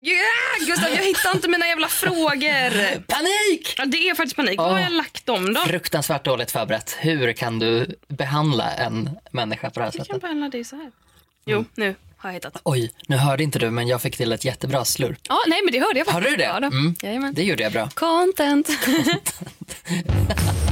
Ja, Gustav, jag hittar inte mina jävla frågor. Panik! Ja, det är faktiskt panik. Vad har jag lagt dem då? Fruktansvärt dåligt förberett. Hur kan du behandla en människa på det här Jag kan sättet? behandla dig så här. Jo, nu har jag hittat. Oj, nu hörde inte du men jag fick till ett jättebra slurp. Ja, nej men det hörde jag Har faktiskt. du det? Ja, då. Mm. Jajamän. Det gjorde jag bra. Content.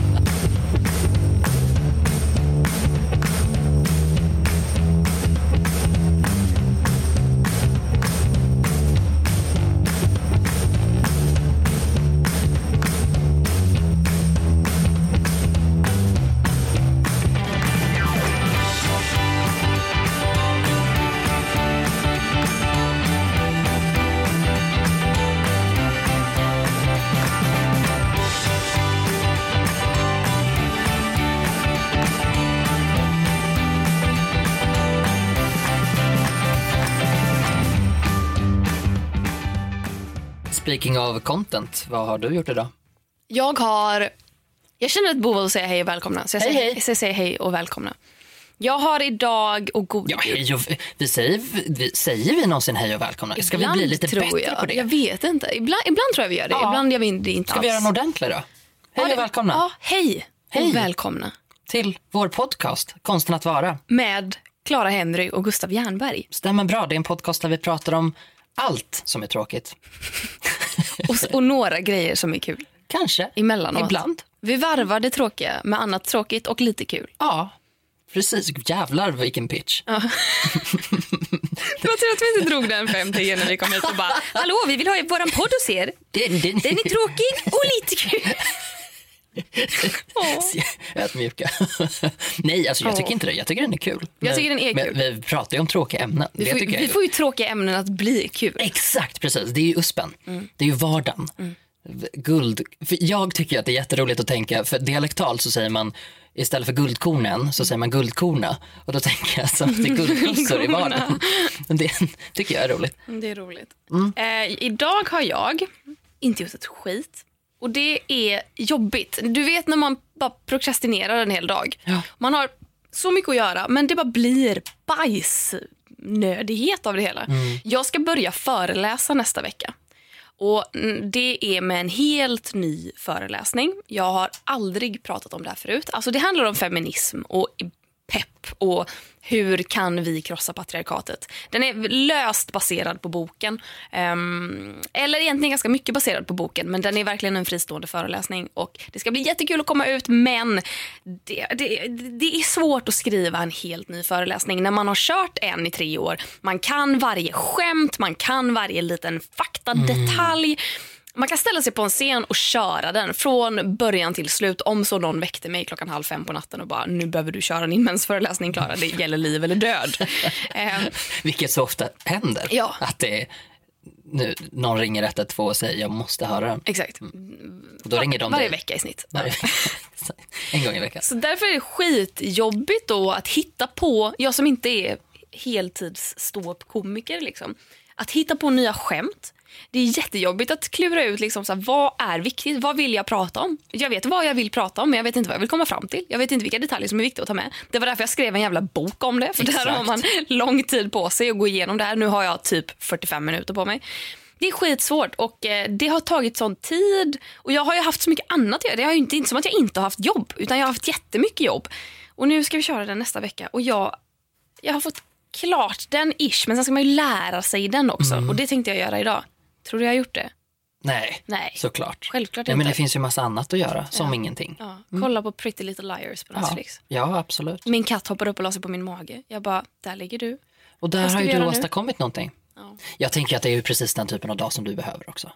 Speaking of content, vad har du gjort idag? Jag har... Jag känner ett behov av att säga hej och välkomna. Så jag Hej, säger, hej. Jag säger hej och välkomna. Jag har idag och god Ja, hej och, vi säger, vi, säger vi någonsin hej och välkomna? Ska vi bli lite bättre jag. på det? Jag vet inte. Ibland, ibland tror jag vi gör det. Ja. Ibland gör vi det inte Ska alls. vi göra en ordentlig då? Hej Ja, och välkomna Ja, hej, Hej. och välkomna. till vår podcast Konsten att vara. Med Clara Henry och Gustav Jernberg. Stämmer bra, det är en podcast där vi pratar om allt som är tråkigt. Och, och några grejer som är kul. Kanske. Emellanåt. Ibland. Vi varvar det tråkiga med annat tråkigt och lite kul. Ja, precis. Jävlar vilken pitch. Det var tur att vi inte drog den 50 när vi kom hit och bara Hallå, vi vill ha våran podd hos er. Det, det, Den är tråkig och lite kul. Ödmjuka. Nej, alltså jag tycker inte det. Jag tycker den är kul. Jag tycker den är kul. Men vi pratar ju om tråkiga ämnen. Vi får, vi får ju tråkiga ämnen att bli kul. Exakt, precis. Det är ju uspen. Det är ju vardagen. Guld. För jag tycker att det är jätteroligt att tänka, för dialektalt så säger man istället för guldkornen så säger man guldkorna. Och då tänker jag som att det är guldkossor i vardagen. Det tycker jag är roligt. Det är roligt. Mm. Eh, idag har jag inte gjort ett skit. Och det är jobbigt. Du vet när man bara prokrastinerar en hel dag. Ja. Man har så mycket att göra men det bara blir bajsnödighet av det hela. Mm. Jag ska börja föreläsa nästa vecka. Och Det är med en helt ny föreläsning. Jag har aldrig pratat om det här förut. Alltså Det handlar om feminism och pepp och hur kan vi krossa patriarkatet. Den är löst baserad på boken. Um, eller egentligen ganska mycket baserad på boken men den är verkligen en fristående föreläsning. Och Det ska bli jättekul att komma ut men det, det, det är svårt att skriva en helt ny föreläsning när man har kört en i tre år. Man kan varje skämt, man kan varje liten faktadetalj. Mm. Man kan ställa sig på en scen och köra den från början till slut. Om så någon väckte mig klockan halv fem på natten och bara nu behöver du köra din mensföreläsning Klara, det gäller liv eller död. eh, Vilket så ofta händer. Ja. Att det nu, någon ringer 112 och säger jag måste höra den. exakt. Och då ringer de Varje dig. vecka i snitt. Vecka. en gång i veckan. Så därför är det skitjobbigt då att hitta på, jag som inte är heltids ståuppkomiker liksom, att hitta på nya skämt. Det är jättejobbigt att klura ut liksom så här, vad är viktigt, vad vill jag prata om? Jag vet vad jag vill prata om men jag vet inte vad jag vill komma fram till. Jag vet inte vilka detaljer som är viktiga att ta med. Det var därför jag skrev en jävla bok om det. För där Exakt. har man lång tid på sig att gå igenom det här. Nu har jag typ 45 minuter på mig. Det är skitsvårt och eh, det har tagit sån tid. Och jag har ju haft så mycket annat att göra. Det är inte som att jag inte har haft jobb utan jag har haft jättemycket jobb. Och nu ska vi köra den nästa vecka och jag, jag har fått klart den ish men sen ska man ju lära sig den också. Mm. Och det tänkte jag göra idag. Tror du jag har gjort det? Nej, Nej. såklart. Självklart Nej, men inte. det finns ju massa annat att göra, som ingenting. Ja, kolla på Pretty Little Liars på Ja, Netflix. ja, absolut. Min katt hoppar upp och la sig på min mage. Jag bara, där ligger du. Och där har ju du göra nu? åstadkommit någonting. Ja. Jag tänker att det är ju precis den typen av dag som du behöver också.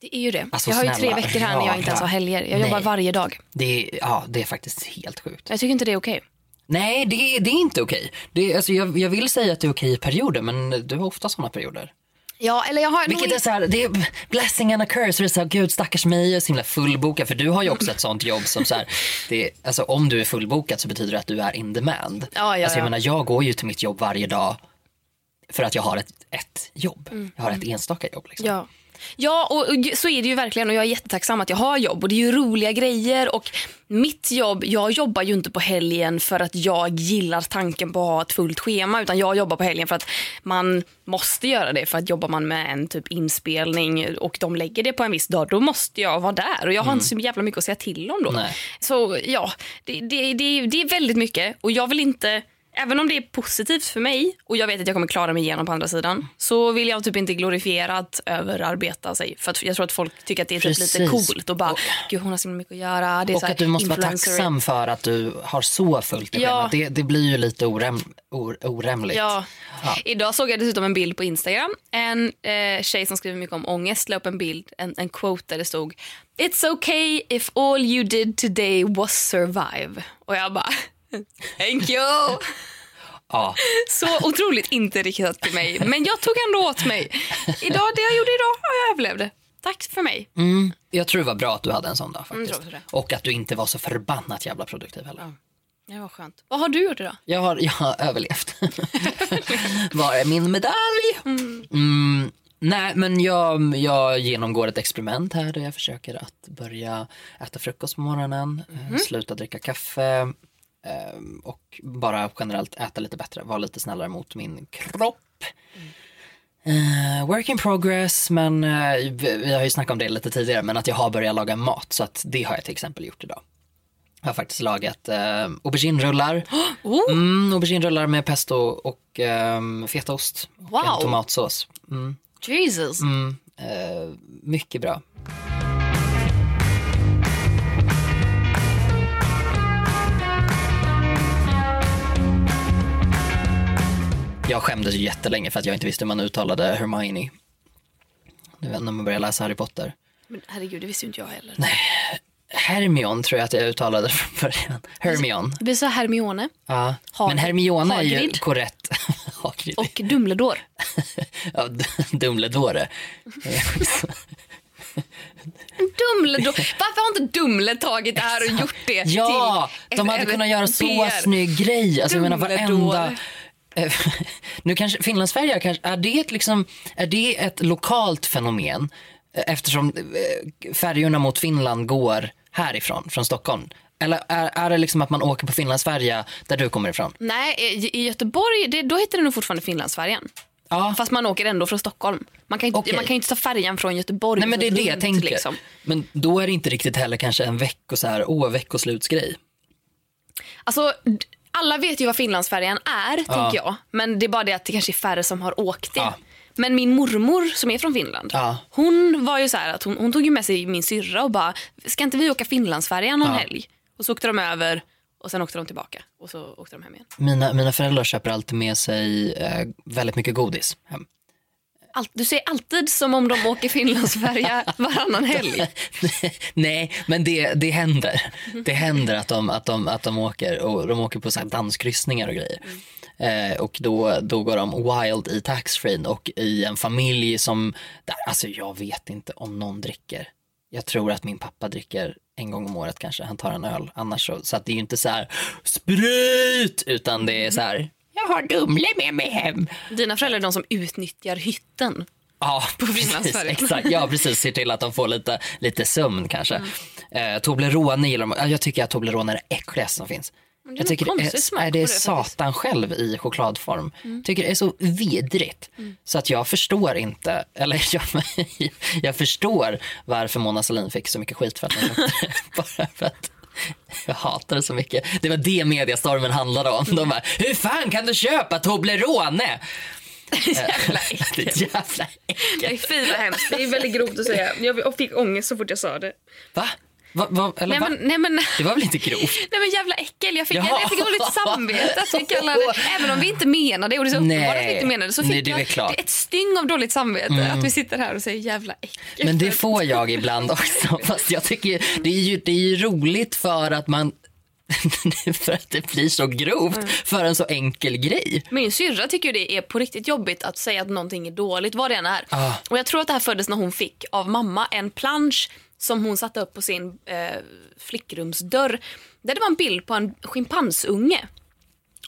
Det är ju det. Alltså, jag har ju snälla, tre veckor här när jag inte ens har helger. Jag jobbar Nej. varje dag. Det är, ja, det är faktiskt helt sjukt. Jag tycker inte det är okej. Nej, det, är- det är inte okej. Det alltså, jag, jag vill säga att det är okej i perioder, men du har ofta sådana perioder. Ja, eller jag har nog Vilket inte- är så här, det är blessing and a curse. Det är så här, gud stackars mig, jag är så himla fullbokad. För du har ju också ett sånt jobb som så här, det är, alltså om du är fullbokad så betyder det att du är in demand. Ja, ja, alltså, jag ja. menar, jag går ju till mitt jobb varje dag för att jag har ett, ett jobb. Jag har ett enstaka jobb. Liksom. Ja. Ja, och så är det ju verkligen och jag är jättetacksam att jag har jobb. Och det är ju roliga grejer. Och mitt jobb, jag jobbar ju inte på helgen för att jag gillar tanken på att ha ett fullt schema utan jag jobbar på helgen för att man måste göra det. För att jobbar man med en typ inspelning och de lägger det på en viss dag då måste jag vara där. Och jag har inte så jävla mycket att säga till om då. Nej. Så ja, det, det, det, det är väldigt mycket. Och jag vill inte Även om det är positivt för mig och jag vet att jag kommer klara mig igenom på andra sidan så vill jag typ inte glorifiera att överarbeta sig. För att jag tror att folk tycker att det är typ lite coolt och bara gud hon har så mycket att göra. Det är så Och här att du måste vara tacksam för att du har så fullt i Ja. Det, det blir ju lite oräm, or, orämligt. Ja. Ja. Idag såg jag dessutom en bild på Instagram. En eh, tjej som skriver mycket om ångest la upp en bild, en, en quote där det stod It's okay if all you did today was survive. Och jag bara Thank you! Ja. Så otroligt inte riktat till mig. Men jag tog ändå åt mig. Idag, det jag gjorde idag, ja, jag överlevde. Tack för mig. Mm, jag tror det var bra att du hade en sån dag faktiskt. tror också det. Och att du inte var så förbannat jävla produktiv heller. Det var skönt. Vad har du gjort idag? Jag har, jag har överlevt. Var är min medalj? Mm, nej, men jag, jag genomgår ett experiment här där jag försöker att börja äta frukost på morgonen, eh, sluta dricka kaffe och bara generellt äta lite bättre, vara lite snällare mot min kropp. Eh, work in progress, men eh, vi, vi har ju snackat om det lite tidigare, men att jag har börjat laga mat, så att det har jag till exempel gjort idag. Jag har faktiskt lagat eh, auberginrullar. Oh, Mm, auberginrullar med pesto och um, fetaost och Wow. tomatsås. Mm, Jesus. mm, eh, mycket bra. Jag skämdes ju jättelänge för att jag inte visste hur man uttalade Hermione. Du vet när man börjar läsa Harry Potter. Men herregud, det visste ju inte jag heller. Hermione tror jag att jag uttalade från början. Hermione. Det blir så Hermione Ja. Hag- Men Hermione är ju Hagrid. korrekt. Hagrid. och Dumbledore. Ja, D- Dumbledore. Dumbledore. Varför har inte Dumle tagit det här och gjort det Ja, till de hade kunnat göra så snygg grej. Alltså, jag menar varenda... Nu kanske Finlandsfärja, kanske, är, det ett liksom, är det ett lokalt fenomen? Eh, Eftersom eh, färjorna mot Finland går härifrån, från Stockholm. Eller är, är det liksom att man åker på Finlandsfärja där du kommer ifrån? Nej, i i Göteborg det, då heter det nog fortfarande Finlandsfärjan. Ja, Fast man åker ändå från Stockholm. Man kan, inte, Okej. man kan ju inte ta färjan från Göteborg. nej men det är det jag tänker. Liksom. Men då är det inte riktigt heller kanske en vecko så här, åh, veckoslutsgrej. Alltså, alla vet ju vad Finlandsfärjan är, tänker jag. Men det är bara det att det kanske är färre som har åkt det. Ja. Men min mormor som är från Finland, Ja. hon var ju så här att hon, hon tog ju med sig min syrra och bara, ska inte vi åka Finlandsfärjan någon Ja. helg? Och så åkte de över och sen åkte de tillbaka och så åkte de hem igen. Mina, mina föräldrar köper alltid med sig eh, väldigt mycket godis hem. Allt, du säger alltid som om de åker Finlandsfärja varannan helg. Nej, men det, det händer. Det händer att de, att de, att de åker och de åker på så danskryssningar och grejer. Eh, och då, då går de wild i taxfree och i en familj som, där, alltså jag vet inte om någon dricker. Jag tror att min pappa dricker en gång om året kanske, han tar en öl. Annars så, så att det är ju inte så här sprit, utan det är så här, jag har Dumle med mig hem. Dina föräldrar är de som utnyttjar hytten. Ja, precis, exakt. Ja, precis. Ser till att de får lite, lite sömn kanske. Eh, Toblerone gillar de. Ja, Jag tycker att Toblerone är det äckligaste som finns. det är Jag tycker det är, är det det faktiskt. satan själv i chokladform. Tycker det är så vidrigt. Så att jag förstår inte, eller jag, jag förstår varför Mona Sahlin fick så mycket skit för att. Bara för att jag hatar det så mycket. Det var det mediastormen handlade om. De bara, hur fan kan du köpa Toblerone? Jävla är jävla äckligt. Nej, fy vad hemskt. Det är väldigt grovt att säga. Jag fick ångest så fort jag sa det. Va? Va, va Nej men, nej, men, Det var väl inte grovt? nej, men jävla äckel. Jag fick, Ja. jag fick dåligt samvete att vi kallar det, även om vi inte menar det och det är så uppenbart att vi inte menar det så fick Nej, jag. Mm. ett styng av dåligt samvete att vi sitter här och säger jävla äckel. Men det får jag ibland också. Fast jag tycker det är ju, det är ju roligt för att man för att det blir så grovt Mm. för en så enkel grej. Min syrra tycker det är på riktigt jobbigt att säga att någonting är dåligt, vad det än är. Ah. Och jag tror att det här föddes när hon fick av mamma en plansch som hon satte upp på sin eh, flickrumsdörr. Där det var en bild på en schimpansunge.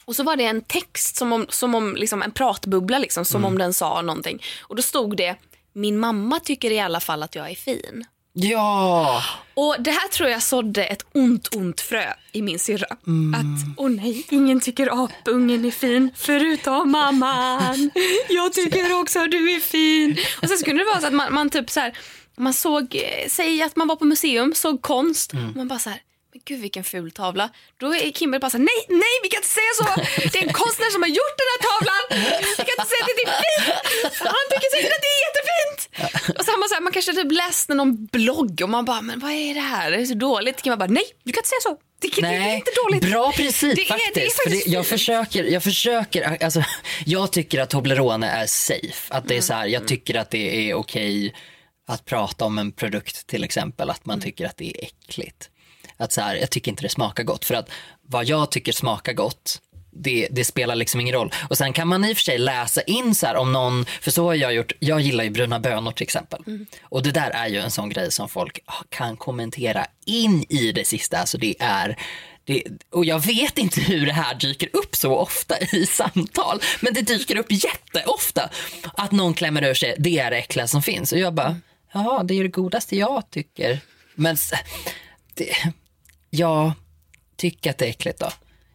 Och så var det en text som om, som om liksom en pratbubbla, liksom, som om den sa någonting. Och då stod det min mamma tycker i alla fall att jag är fin. Ja! Och Det här tror jag sådde ett ont, ont frö i min syrra. Att, åh nej, ingen tycker apungen är fin förutom mamman. Jag tycker också att du är fin. Och sen så kunde det vara så att man, man typ så här, man såg, säg att man var på museum, såg konst. Och man bara så här, men gud vilken ful tavla. Då är Kimberly bara så här, nej, nej vi kan inte säga så. Det är en konstnär som har gjort den här tavlan. Vi kan inte säga att det är fint. Han tycker säkert att det är jättefint. Och man, så här, man kanske typ läste någon blogg och man bara, men vad är det här? Det är så dåligt. Kimberly bara, nej du kan inte säga så. Det, det är Nej, inte dåligt. bra princip Det är- faktiskt. det är För faktiskt det, jag, försöker, jag försöker, alltså, jag tycker att Toblerone är safe. Att det är så här, jag tycker att det är okej att prata om en produkt till exempel, att man tycker att det är äckligt. Att så här, jag tycker inte det smakar gott. För att vad jag tycker smakar gott, det, det spelar liksom ingen roll. Och sen kan man i och för sig läsa in så här om någon, för så har jag gjort, jag gillar ju bruna bönor till exempel. Och det där är ju en sån grej som folk kan kommentera in i det sista. Alltså det är det, och jag vet inte hur det här dyker upp så ofta i samtal, men det dyker upp jätteofta att någon klämmer ur sig, det är det äckliga som finns. Och jag bara, ja det är det godaste jag tycker. Men det, jag tycker att det är äckligt då.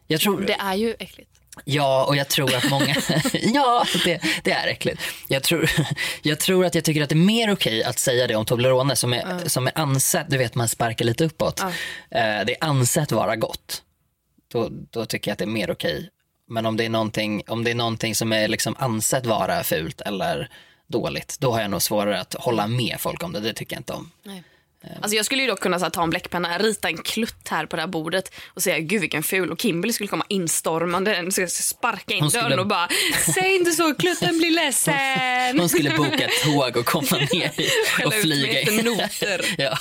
Jag tror, Det är ju äckligt. Ja, och jag tror att många... ja, det, det är äckligt. Jag tror, jag tror att jag tycker att det är mer okej att säga det om Toblerone som är, som är ansett, du vet man sparkar lite uppåt. Eh, det är ansett vara gott. Då, då tycker jag att det är mer okej. Men om det är någonting, om det är någonting som är liksom ansett vara fult eller dåligt, då har jag nog svårare att hålla med folk om det. Det tycker jag inte om. Alltså jag skulle ju då kunna så här, ta en bläckpenna, rita en klutt här på det här bordet och säga gud vilken ful och Kimberly skulle komma instormande och skulle sparka in Hon skulle- dörren och bara säg inte så, klutten blir ledsen. Hon skulle boka tåg och komma ner och flyga noter. ja.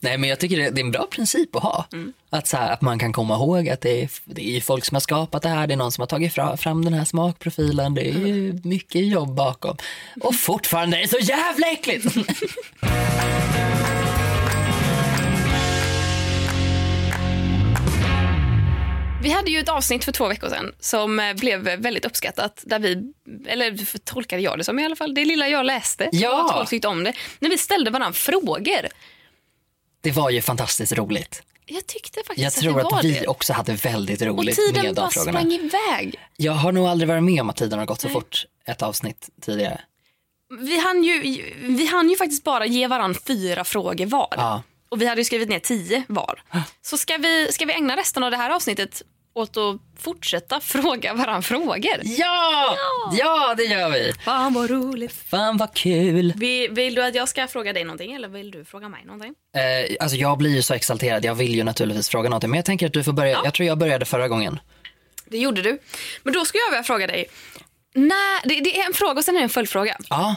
Nej men jag tycker det, det är en bra princip att ha. Mm. Att, så här, att man kan komma ihåg att det är, det är folk som har skapat det här, det är någon som har tagit fra, fram den här smakprofilen, det är Mm. mycket jobb bakom. Och fortfarande är det så jävla äckligt! Vi hade ju ett avsnitt för två veckor sedan som eh, blev väldigt uppskattat. Där vi, eller tolkade jag det som i alla fall, det lilla jag läste. Ja. Och folk tyckte om det. När vi ställde varandra frågor. det var ju fantastiskt roligt. Jag tyckte faktiskt Jag att tror det var att vi det. också hade väldigt Och roligt tiden med bara de frågorna. sprang iväg. Jag har nog aldrig varit med om att tiden har gått så fort ett avsnitt tidigare. Vi hann ju, vi hann ju faktiskt bara ge varandra fyra frågor var. Ja. Och vi hade ju skrivit ner tio var. Så ska vi, ska vi ägna resten av det här avsnittet åt att fortsätta fråga varandra frågor? Ja! Ja, det gör vi! Fan vad roligt. Fan vad kul! Vill, vill du att jag ska fråga dig någonting eller vill du fråga mig någonting? Eh, alltså jag blir ju så exalterad, jag vill ju naturligtvis fråga någonting. Men jag tänker att du får börja, jag tror jag började förra gången. Det gjorde du. Men då ska jag vilja fråga dig. När, det, det är en fråga och sen är det en följdfråga. Ja,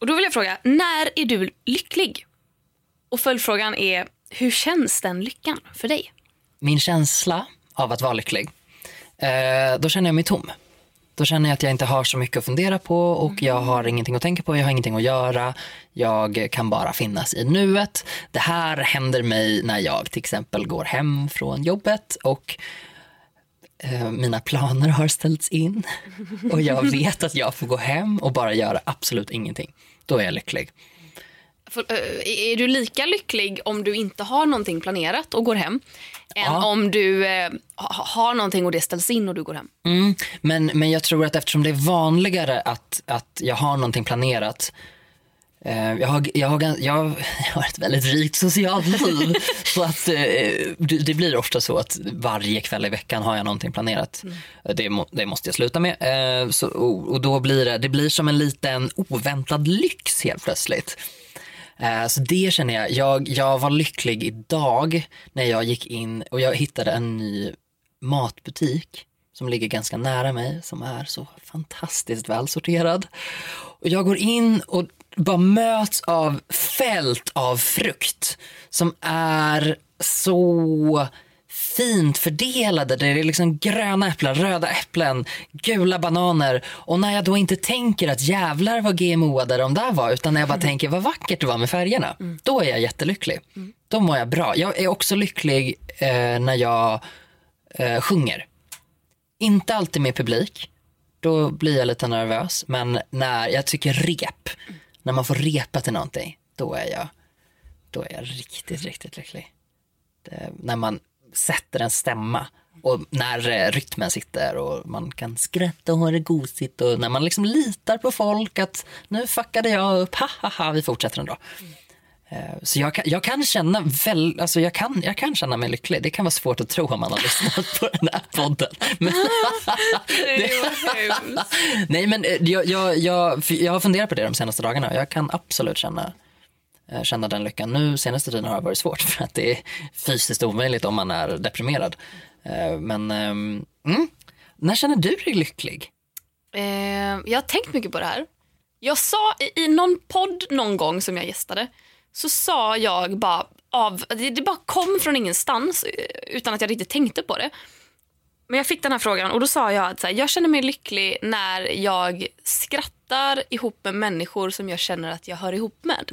Och då vill jag fråga, när är du lycklig? Och följdfrågan är, hur känns den lyckan för dig? min känsla av att vara lycklig, eh, då känner jag mig tom. Då känner jag att jag inte har så mycket att fundera på och jag har ingenting att tänka på, jag har ingenting att göra. Jag kan bara finnas i nuet. Det här händer mig när jag till exempel går hem från jobbet och eh, mina planer har ställts in och jag vet att jag får gå hem och bara göra absolut ingenting. Då är jag lycklig. För, eh, är du lika lycklig om du inte har någonting planerat och går hem? Än Ja. om du eh, ha- har någonting och det ställs in och du går hem? Mm, men, men jag tror att eftersom det är vanligare att, att jag har någonting planerat eh, jag, har, jag, har, jag, har ett väldigt rikt socialt liv. så att, eh, det, det blir ofta så att varje kväll i veckan har jag någonting planerat. Det, må, det måste jag sluta med. Så, och, och då blir det, det blir som en liten oväntad lyx helt plötsligt. Eh, så det känner jag. jag. Jag var lycklig idag när jag gick in och jag hittade en ny matbutik som ligger ganska nära mig som är så fantastiskt välsorterad. Och jag går in och bara möts av fält av frukt som är så fint fördelade. Det är liksom gröna äpplen, röda äpplen, gula bananer. Och när jag då inte tänker att jävlar vad GMO-ade de där var, utan när jag bara tänker vad vackert det var med färgerna, då är jag jättelycklig. Då mår jag bra. Jag är också lycklig eh, när jag eh, sjunger. Inte alltid med publik. Då blir jag lite nervös. Men när jag tycker rep, När man får repa till någonting, då är jag, då är jag riktigt, riktigt lycklig. Det, när man sätter en stämma och när eh, rytmen sitter och man kan skratta och ha det gosigt och när man liksom litar på folk att nu fuckade jag upp, ha ha ha, vi fortsätter ändå. Eh, Så jag kan, jag kan känna väl, alltså jag kan, jag kan känna mig lycklig. Det kan vara svårt att tro om man har lyssnat på den här podden. Men, Det nej men eh, jag, jag, jag, jag har funderat på det de senaste dagarna. Jag kan absolut känna, känna den lyckan. Nu senaste tiden har det varit svårt för att det är fysiskt omöjligt om man är deprimerad. Eh, Men ehm, mm, när känner du dig lycklig? Eh, jag har tänkt mycket på det här. Jag sa i, någon podd någon gång som jag gästade så sa jag bara av, det, bara kom från ingenstans eh, utan att jag riktigt tänkte på det. Men jag fick den här frågan och då sa jag att här, jag känner mig lycklig när jag skrattar ihop med människor som jag känner att jag hör ihop med.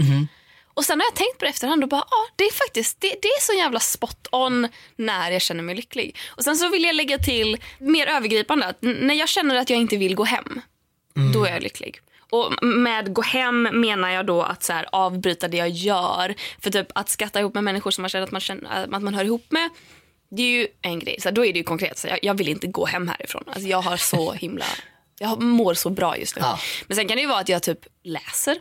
Och sen har jag tänkt på det efterhand och bara, ja det är faktiskt, det, det är så jävla spot on när jag känner mig lycklig. Och sen så vill jag lägga till mer övergripande att när jag känner att jag inte vill gå hem, då är jag lycklig. Och med gå hem menar jag då att så här, avbryta det jag gör. För typ att skratta ihop med människor som man känner att man, känner, att man hör ihop med. Det är ju en grej. Så här, då är det ju konkret. Så jag, jag vill inte gå hem härifrån. Alltså, jag har så himla... Jag mår så bra just nu. Ja. Men sen kan det ju vara att jag typ läser.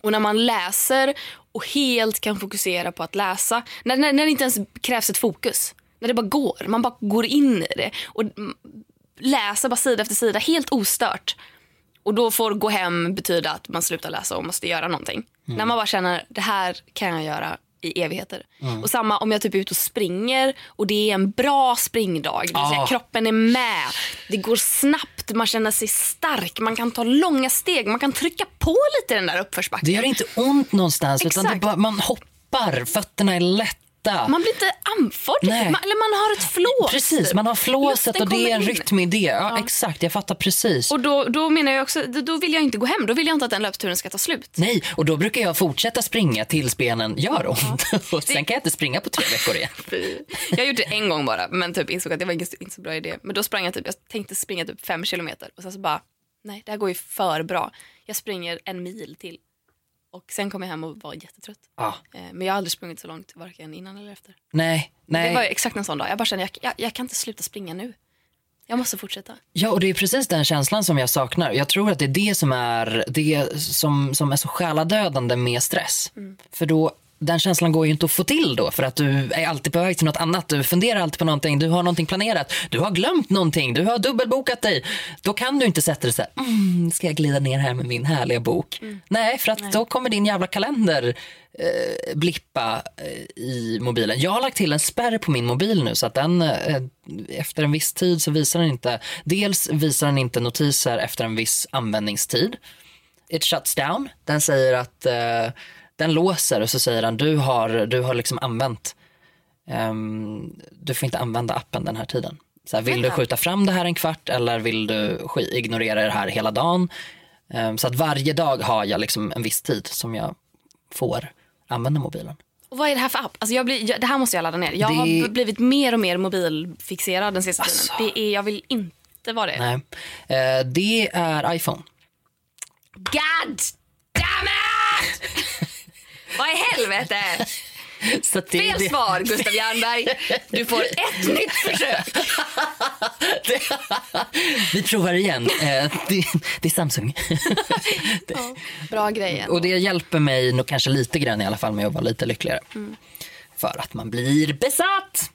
Och när man läser och helt kan fokusera på att läsa. När, när, när det inte ens krävs ett fokus. När det bara går. Man bara går in i det. Och mm, läser bara sida efter sida helt ostört. Och då får gå hem betyda att man slutar läsa och måste göra någonting. När man bara känner det här kan jag göra i evigheter. Och samma om jag typ är ute och springer och det är en bra springdag. Det Ah. kroppen är med. Det går snabbt, man känner sig stark. Man kan ta långa steg, man kan trycka på lite den där uppförsbacken. Det gör inte ont någonstans utan Exakt. bara, man hoppar, fötterna är lätta. Man blir inte andfådd. Man, eller man har ett flås. Precis, man har flåset och det är en kommer in. rytm i det. Ja, Exakt, jag fattar precis. Och då, då menar jag också, då vill jag inte gå hem. Då vill jag inte att den löpturen ska ta slut. Nej, och då brukar jag fortsätta springa tills benen gör ont. och sen kan jag inte springa på tre veckor igen. Jag gjorde det en gång bara, men typ insåg att det var inte inte så bra idé. Men då sprang jag typ, jag tänkte springa typ fem kilometer och sen så bara, nej det här går ju för bra. Jag springer en mil till. Och sen kom jag hem och var jättetrött. Ja, Eh, Men jag har aldrig sprungit så långt, varken innan eller efter. nej, nej. Det var exakt en sån dag. Jag bara kände, jag, jag, jag kan inte sluta springa nu. Jag måste fortsätta. Ja, och det är precis den känslan som jag saknar. Jag tror att det är det som är, det som, som är så själadödande med stress. För då, den känslan går ju inte att få till då för att du är alltid på väg till något annat. Du funderar alltid på någonting, du har någonting planerat, du har glömt någonting, du har dubbelbokat dig. Då kan du inte sätta dig så här, mm, ska jag glida ner här med min härliga bok? Nej, för att då kommer din jävla kalender eh, blippa eh, i mobilen. Jag har lagt till en spärr på min mobil nu så att den eh, efter en viss tid så visar den inte, dels visar den inte notiser efter en viss användningstid. It shuts down. Den säger att eh, den låser och så säger den du har, du har liksom använt, ehm, du får inte använda appen den här tiden. Så här, vill du skjuta fram det här en kvart eller vill du ignorera det här hela dagen? Ehm, så att varje dag har jag liksom en viss tid som jag får använda mobilen. Och vad är det här för app? Alltså jag blir, jag, det här måste jag ladda ner. Jag Det- har blivit mer och mer mobilfixerad den sista Alltså. tiden. Det är, jag vill inte vara det. Nej. Eh, det är iPhone. God damn it! Vad i helvete? Så det, Fel det- svar, Gustav Jernberg. Du får ett nytt försök. Vi provar igen. Eh, det, det är Samsung. Bra grej. Och det hjälper mig nog kanske lite grann i alla fall med att vara lite lyckligare. För att man blir besatt.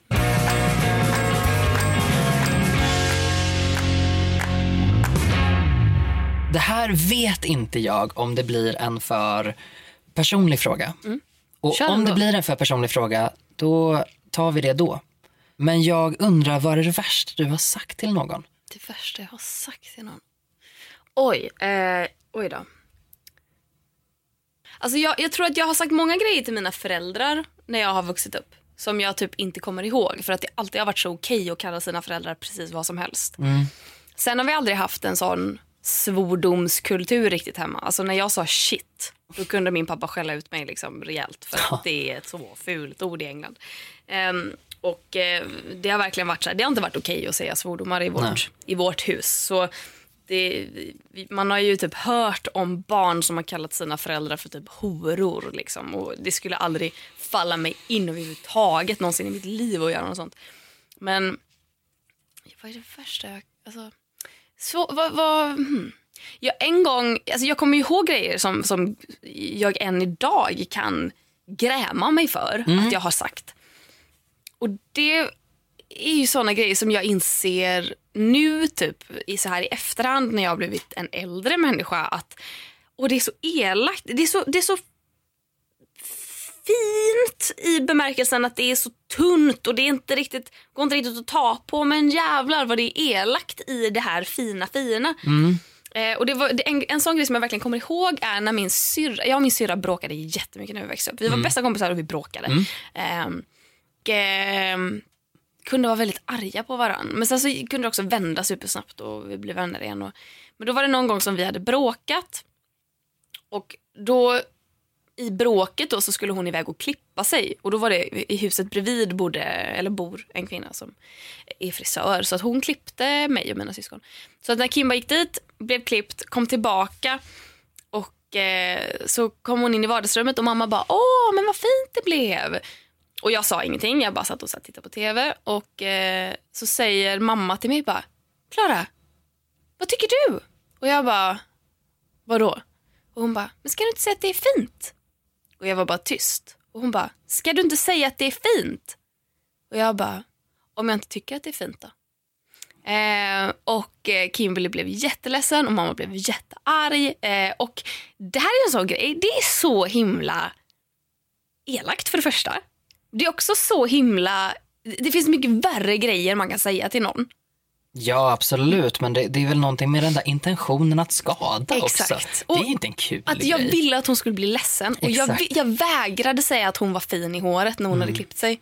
Det här vet inte jag om det blir en för personlig fråga. Och Kör om det blir en för personlig fråga, då tar vi det då. Men jag undrar, vad är det värsta du har sagt till någon? Det värsta jag har sagt till någon. Oj, eh, oj då. Alltså jag, jag tror att jag har sagt många grejer till mina föräldrar när jag har vuxit upp. Som jag typ inte kommer ihåg. För att det alltid har varit så okej att kalla sina föräldrar precis vad som helst. Sen har vi aldrig haft en sån svordomskultur riktigt hemma. Alltså när jag sa shit, då kunde min pappa skälla ut mig liksom rejält. För att det är ett så fult ord i England. Ehm, och eh, det har verkligen varit så här, det har inte varit okej att säga svordomar i vårt, i vårt hus. Så det, man har ju typ hört om barn som har kallat sina föräldrar för typ horor. Liksom. Och det skulle aldrig falla mig in överhuvudtaget någonsin i mitt liv att göra något sånt. Men vad är det värsta jag... Alltså, så, vad, vad, hmm. jag, en gång, alltså jag kommer ihåg grejer som, som jag än idag kan gräma mig för att jag har sagt. Och det är ju såna grejer som jag inser nu typ i så här i efterhand när jag har blivit en äldre människa att och det är så elakt. Det är så, det är så fint i bemärkelsen att det är så tunt och det är inte riktigt, går inte riktigt att ta på men jävlar vad det är elakt i det här fina fina. Eh, och det var, det, en, en sån grej som jag verkligen kommer ihåg är när min syrra, jag och min syrra bråkade jättemycket när vi växte upp. Vi var bästa kompisar och vi bråkade. Ehm, och, ehm, kunde vara väldigt arga på varandra. Men sen så kunde det också vända supersnabbt och vi blev vänner igen. Och, men då var det någon gång som vi hade bråkat. Och då i bråket då så skulle hon iväg och klippa sig. Och då var det i huset bredvid bodde, eller bor en kvinna som är frisör. Så att hon klippte mig och mina syskon. Så att när Kimba gick dit, blev klippt, kom tillbaka och eh, så kom hon in i vardagsrummet och mamma bara åh men vad fint det blev. Och jag sa ingenting, jag bara satt och satt och tittade på tv. Och eh, så säger mamma till mig bara, Klara, vad tycker du? Och jag bara, vadå? Och hon bara, men ska du inte säga att det är fint? Och jag var bara tyst. Och hon bara, ska du inte säga att det är fint? Och jag bara, om jag inte tycker att det är fint då? Eh, och eh, Kimberly blev jätteledsen och mamma blev jättearg. Eh, och det här är en sån grej, det är så himla elakt för det första. Det är också så himla... Det finns mycket värre grejer man kan säga till någon. Ja, absolut. Men det, det är väl någonting med den där intentionen att skada Exakt. också. Det Och är inte en kul Att jag grej. ville att hon skulle bli ledsen. Och jag, jag vägrade säga att hon var fin i håret när hon hade klippt sig.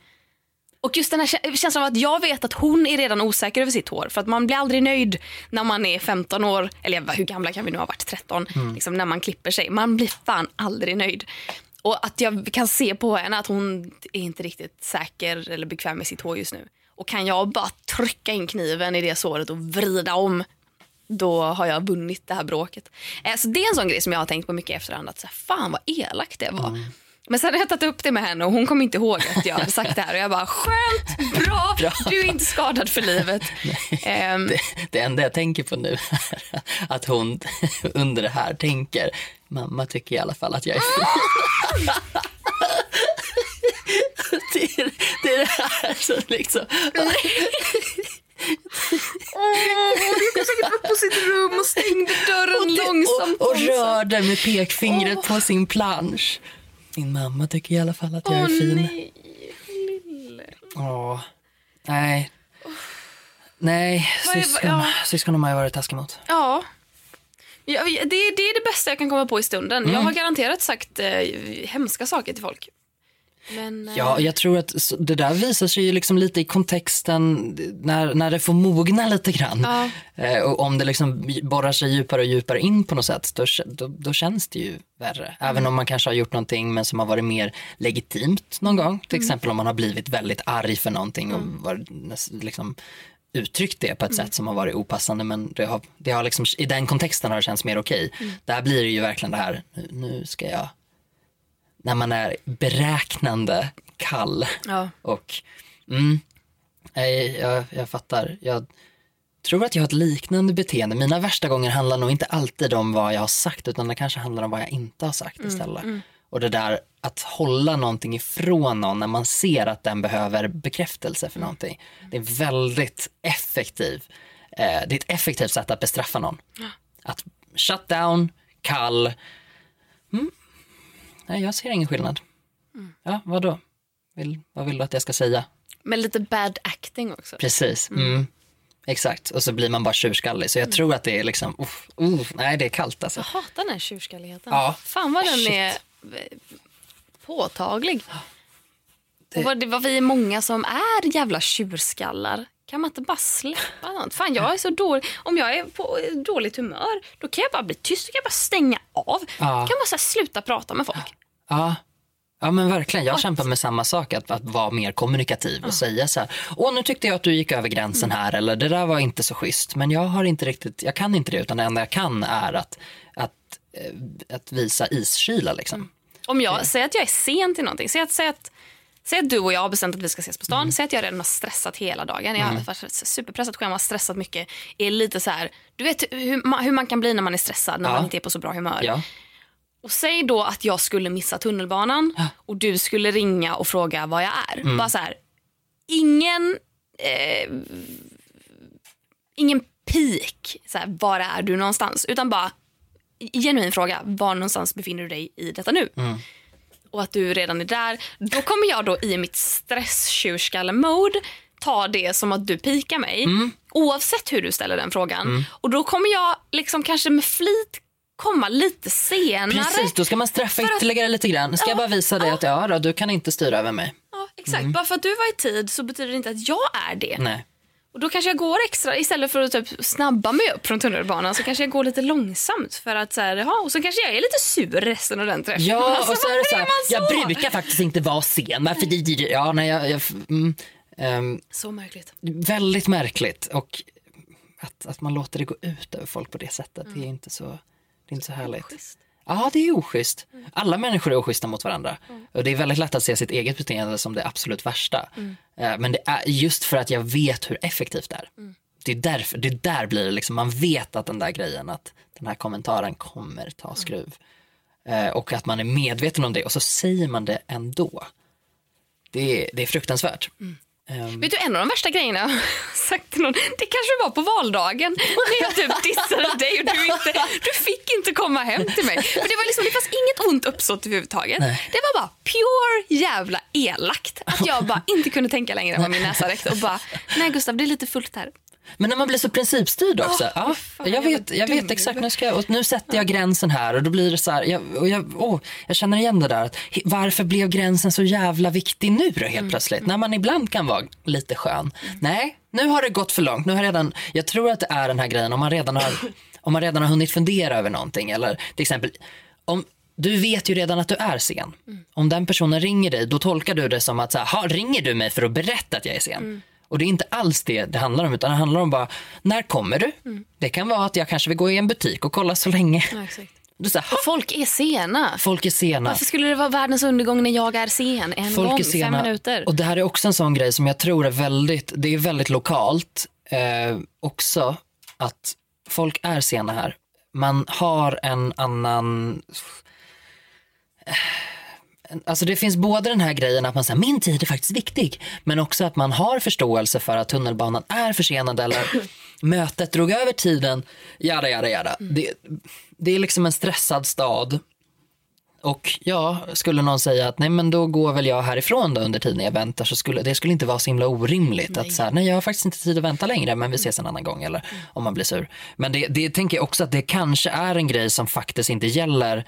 Och just den här kä- känslan av att jag vet att hon är redan osäker över sitt hår. För att man blir aldrig nöjd när man är 15 år, eller vad- hur gamla kan vi nu ha varit, 13, liksom när man klipper sig. Man blir fan aldrig nöjd. Och att jag kan se på henne att hon är inte riktigt säker eller bekväm med sitt hår just nu. Och kan jag bara trycka in kniven i det såret och vrida om då har jag vunnit det här bråket. Eh, Så det är en sån grej som jag har tänkt på mycket i efterhand. Att så här, fan vad elakt det var. Men sen har jag tagit upp det med henne och hon kom inte ihåg att jag hade sagt det här. Och jag bara, skönt, bra, du är inte skadad för livet. Ehm, Det, det enda jag tänker på nu är att hon under det här tänker, mamma tycker i alla fall att jag är fin. det, är, det är det här som liksom... gick säkert upp på sitt rum och stängde dörren långsamt. och, och rörde med pekfingret på sin plansch. Din mamma tycker i alla fall att jag är Åh fin. nej, lille. Åh, nej. Nej, Vad är- syskon, ja. syskon har man ju varit taskig mot. Ja. Ja, det, det är det bästa jag kan komma på i stunden. Jag har garanterat sagt eh, hemska saker till folk. Men, eh, Ja, jag tror att det där visar sig ju liksom lite i kontexten när, när det får mogna lite grann. Ja. Eh, och om det liksom borrar sig djupare och djupare in på något sät, då, då, då känns det ju värre. Även om man kanske har gjort någonting men som har varit mer legitimt någon gång. Till exempel om man har blivit väldigt arg för någonting och var, näs- liksom, uttryckt det på ett sätt som har varit opassande men det har, det har liksom, i den kontexten har det känts mer okej. Där blir det ju verkligen det här, nu ska jag när man är beräknande kall. Ja. Och mm, nej, jag, jag fattar. Jag tror att jag har ett liknande beteende. Mina värsta gånger handlar nog inte alltid om vad jag har sagt utan det kanske handlar om vad jag inte har sagt istället. Och det där att hålla någonting ifrån någon när man ser att den behöver bekräftelse för någonting. Det är väldigt effektiv. Eh, det är ett effektivt sätt att bestraffa någon. Att shut down, kall, Nej, jag ser ingen skillnad. Ja, vad då? Vill, vad vill du att jag ska säga? Med lite bad acting också. Precis. Mm. Exakt, och så blir man bara tjurskallig. Så jag tror att det är liksom, uff, uff, nej det är kallt alltså. Jag hatar den här tjurskalligheten. Ja. Fan vad den Shit. är eh, påtaglig. Och vad, det, vad vi är många som är jävla tjurskallar. Kan man inte bara släppa något? Fan jag är så dålig. Om jag är på dåligt humör då kan jag bara bli tyst. Då kan jag bara stänga av. Ja. Jag kan bara så här, sluta prata med folk. Ja, Ja men verkligen, jag kämpar med samma sak, att, att vara mer kommunikativ och säga så här, åh nu tyckte jag att du gick över gränsen Mm. här eller det där var inte så schysst, men jag har inte riktigt, jag kan inte det utan det enda jag kan är att, att, eh, att visa iskyla liksom. Mm. Om jag säger att jag är sen till någonting, säg att, säg att, säg att du och jag har bestämt att vi ska ses på stan, säg att jag redan har stressat hela dagen, jag har varit ett superpressat schema, stressat mycket, är lite så här, du vet hur man, hur man kan bli när man är stressad, när Ja. man inte är på så bra humör. Ja. Och säg då att jag skulle missa tunnelbanan och du skulle ringa och fråga var jag är. Mm. Bara så här, ingen, eh, ingen pik, så här, var är du någonstans? Utan bara genuin fråga, var någonstans befinner du dig i detta nu? Mm. Och att du redan är där. Då kommer jag då i mitt stresstjurskalle-mode ta det som att du pikar mig. Mm. Oavsett hur du ställer den frågan. Och då kommer jag liksom kanske med flit komma lite senare. Precis, då ska man straffa att- ytterligare lite grann. Ska jag bara visa dig att ja, då, du kan inte styra över mig. Ja, exakt. Bara för att du var i tid så betyder det inte att jag är det. Nej. Och då kanske jag går extra, istället för att typ snabba mig upp från tunnelbanan så kanske jag går lite långsamt för att så här, jaha, och så kanske jag är lite sur resten av den träffen. Ja, Alltså, och så är det så här, så? jag brukar faktiskt inte vara sen. Det, ja, nej, jag, jag, mm, ehm, Så märkligt. väldigt märkligt. Och att, att man låter det gå ut över folk på det sättet, det är inte så, det är inte så härligt. Schysst. Ja, det är oschysst. Alla människor är oschyssta mot varandra. Och det är väldigt lätt att se sitt eget beteende som det absolut värsta. Eh, Men det är just för att jag vet hur effektivt det är. Det är därför, det är där blir det liksom, man vet att den där grejen, att den här kommentaren kommer ta skruv. Eh, Och att man är medveten om det och så säger man det ändå. Det är, det är fruktansvärt. Ehm, Vet du, en av de värsta grejerna jag har sagt till någon, det kanske var på valdagen när jag typ dissade dig och du, inte, du fick inte komma hem till mig. För det, var liksom, det fanns inget ont uppsåt överhuvudtaget. Nej. Det var bara pure jävla elakt. Att jag bara inte kunde tänka längre än vad min näsa räckte och bara, nej Gustav det är lite fullt här. Men när man blir så principstyrd också. Åh, ja, fan, jag vet, jag vet exakt, nu, ska jag, och nu sätter jag gränsen här och då blir det så här, jag, och jag, åh, jag känner igen det där. Att, varför blev gränsen så jävla viktig nu då helt Mm. plötsligt? När man ibland kan vara lite skön. Nej, nu har det gått för långt. Nu har jag redan, jag tror att det är den här grejen om man redan har, om man redan har hunnit fundera över någonting. Eller till exempel, om, du vet ju redan att du är sen. Om den personen ringer dig, då tolkar du det som att så här, "Ha, ringer du mig för att berätta att jag är sen? Och det är inte alls det det handlar om, utan det handlar om bara, när kommer du? Det kan vara att jag kanske vill gå i en butik och kolla så länge. Du säger, "Ha, Folk är sena. folk är sena. Varför skulle det vara världens undergång när jag är sen? En Folk gång, är sena. fem minuter. Och det här är också en sån grej som jag tror är väldigt, det är väldigt lokalt eh, också att folk är sena här. Man har en annan Alltså det finns både den här grejen att man säger min tid är faktiskt viktig, men också att man har förståelse för att tunnelbanan är försenad eller mötet drog över tiden, jada jada jada. Det, det är liksom en stressad stad. Och ja, skulle någon säga att nej men då går väl jag härifrån då under tiden jag väntar så skulle det skulle inte vara så himla orimligt att så här, nej jag har faktiskt inte tid att vänta längre men vi ses en annan gång eller om man blir sur. Men det, det tänker jag också att det kanske är en grej som faktiskt inte gäller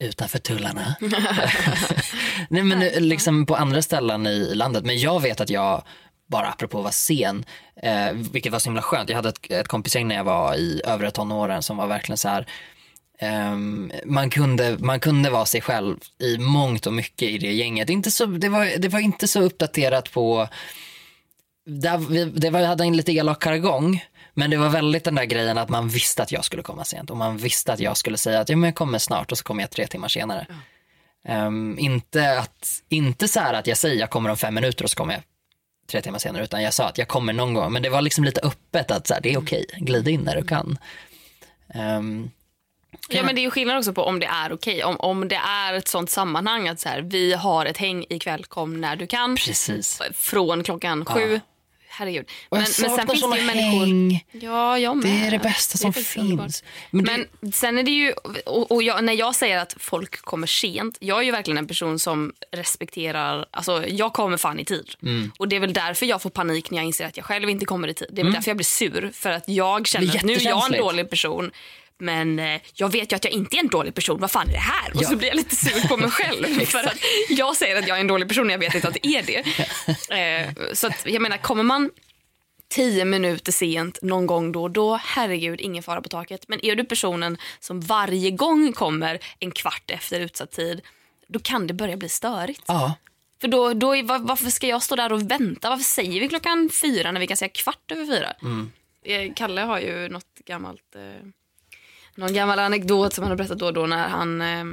utanför tullarna. nej men liksom på andra ställen i landet. Men jag vet att jag bara apropå att vara sen, eh, vilket var så himla skönt. Jag hade ett, ett kompisgäng när jag var i övre tonåren som var verkligen så här Ehm, man, kunde, man kunde vara sig själv i mångt och mycket i det gänget. Inte så, det, var, det var inte så uppdaterat på... Det, det var, hade en lite elak jargong, men det var väldigt den där grejen att man visste att jag skulle komma sent och man visste att jag skulle säga att ja, men jag kommer snart och så kommer jag tre timmar senare. Ehm, inte, att, inte så här att jag säger jag kommer om fem minuter och så kommer jag tre timmar senare utan jag sa att jag kommer någon gång. Men det var liksom lite öppet att så här, det är okej, glid in när du kan. Ehm, Ja, men det är ju skillnad också på om det är okej. Om, om det är ett sånt sammanhang att så här, vi har ett häng ikväll, kom när du kan. precis. Från klockan sju. Herregud. Och jag saknar såna häng. Ja, jag med. Det är det bästa som underbart. finns. Men det- Men sen är det ju, och, och jag, när jag säger att folk kommer sent, jag är ju verkligen en person som respekterar, alltså jag kommer fan i tid. Mm. Och det är väl därför jag får panik när jag inser att jag själv inte kommer i tid. Det är väl därför jag blir sur, för att jag känner Mm. Det att nu är jag en dålig person. Men eh, jag vet ju att jag inte är en dålig person. Vad fan är det här? Och Ja. så blir jag lite sur på mig själv. för att jag säger att jag är en dålig person och jag vet inte att det är det. Eh, så att, jag menar, kommer man tio minuter sent någon gång då och då, herregud, ingen fara på taket. Men är du personen som varje gång kommer en kvart efter utsatt tid, då kan det börja bli störigt. Ja. För då, då är, var, varför ska jag stå där och vänta? Varför säger vi klockan fyra när vi kan säga kvart över fyra? Eh, Kalle har ju något gammalt, eh, någon gammal anekdot som han har berättat då och då när han eh,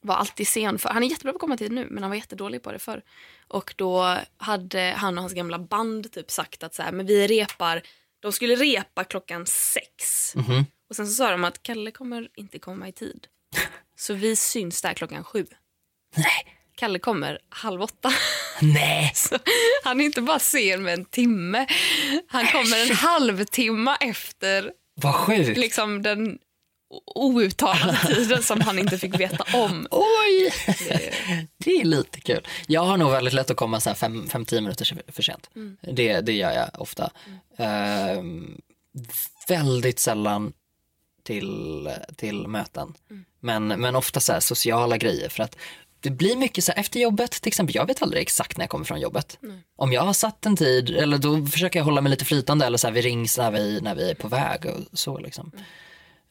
var alltid sen. För, han är jättebra på att komma tid nu men han var jättedålig på det förr. Och då hade han och hans gamla band typ sagt att så här, men vi repar, de skulle repa klockan sex. Mhm. Och sen så sa de att Kalle kommer inte komma i tid. Så vi syns där klockan sju. Nej. Kalle kommer halv åtta. Nej. Så han är inte bara sen med en timme. Han kommer en halvtimme efter Vad sjukt. liksom, den outtalade tiden som han inte fick veta om. Oj! Det, är lite kul. Jag har nog väldigt lätt att komma 5-10 minuter för sent. Det, det gör jag ofta. Ehm, väldigt sällan till, till möten. Men, men ofta så här sociala grejer. För att det blir mycket så här efter jobbet, till exempel, jag vet aldrig exakt när jag kommer från jobbet. Om jag har satt en tid, eller då försöker jag hålla mig lite flytande eller så här, vi rings när vi, när vi är på väg och så liksom.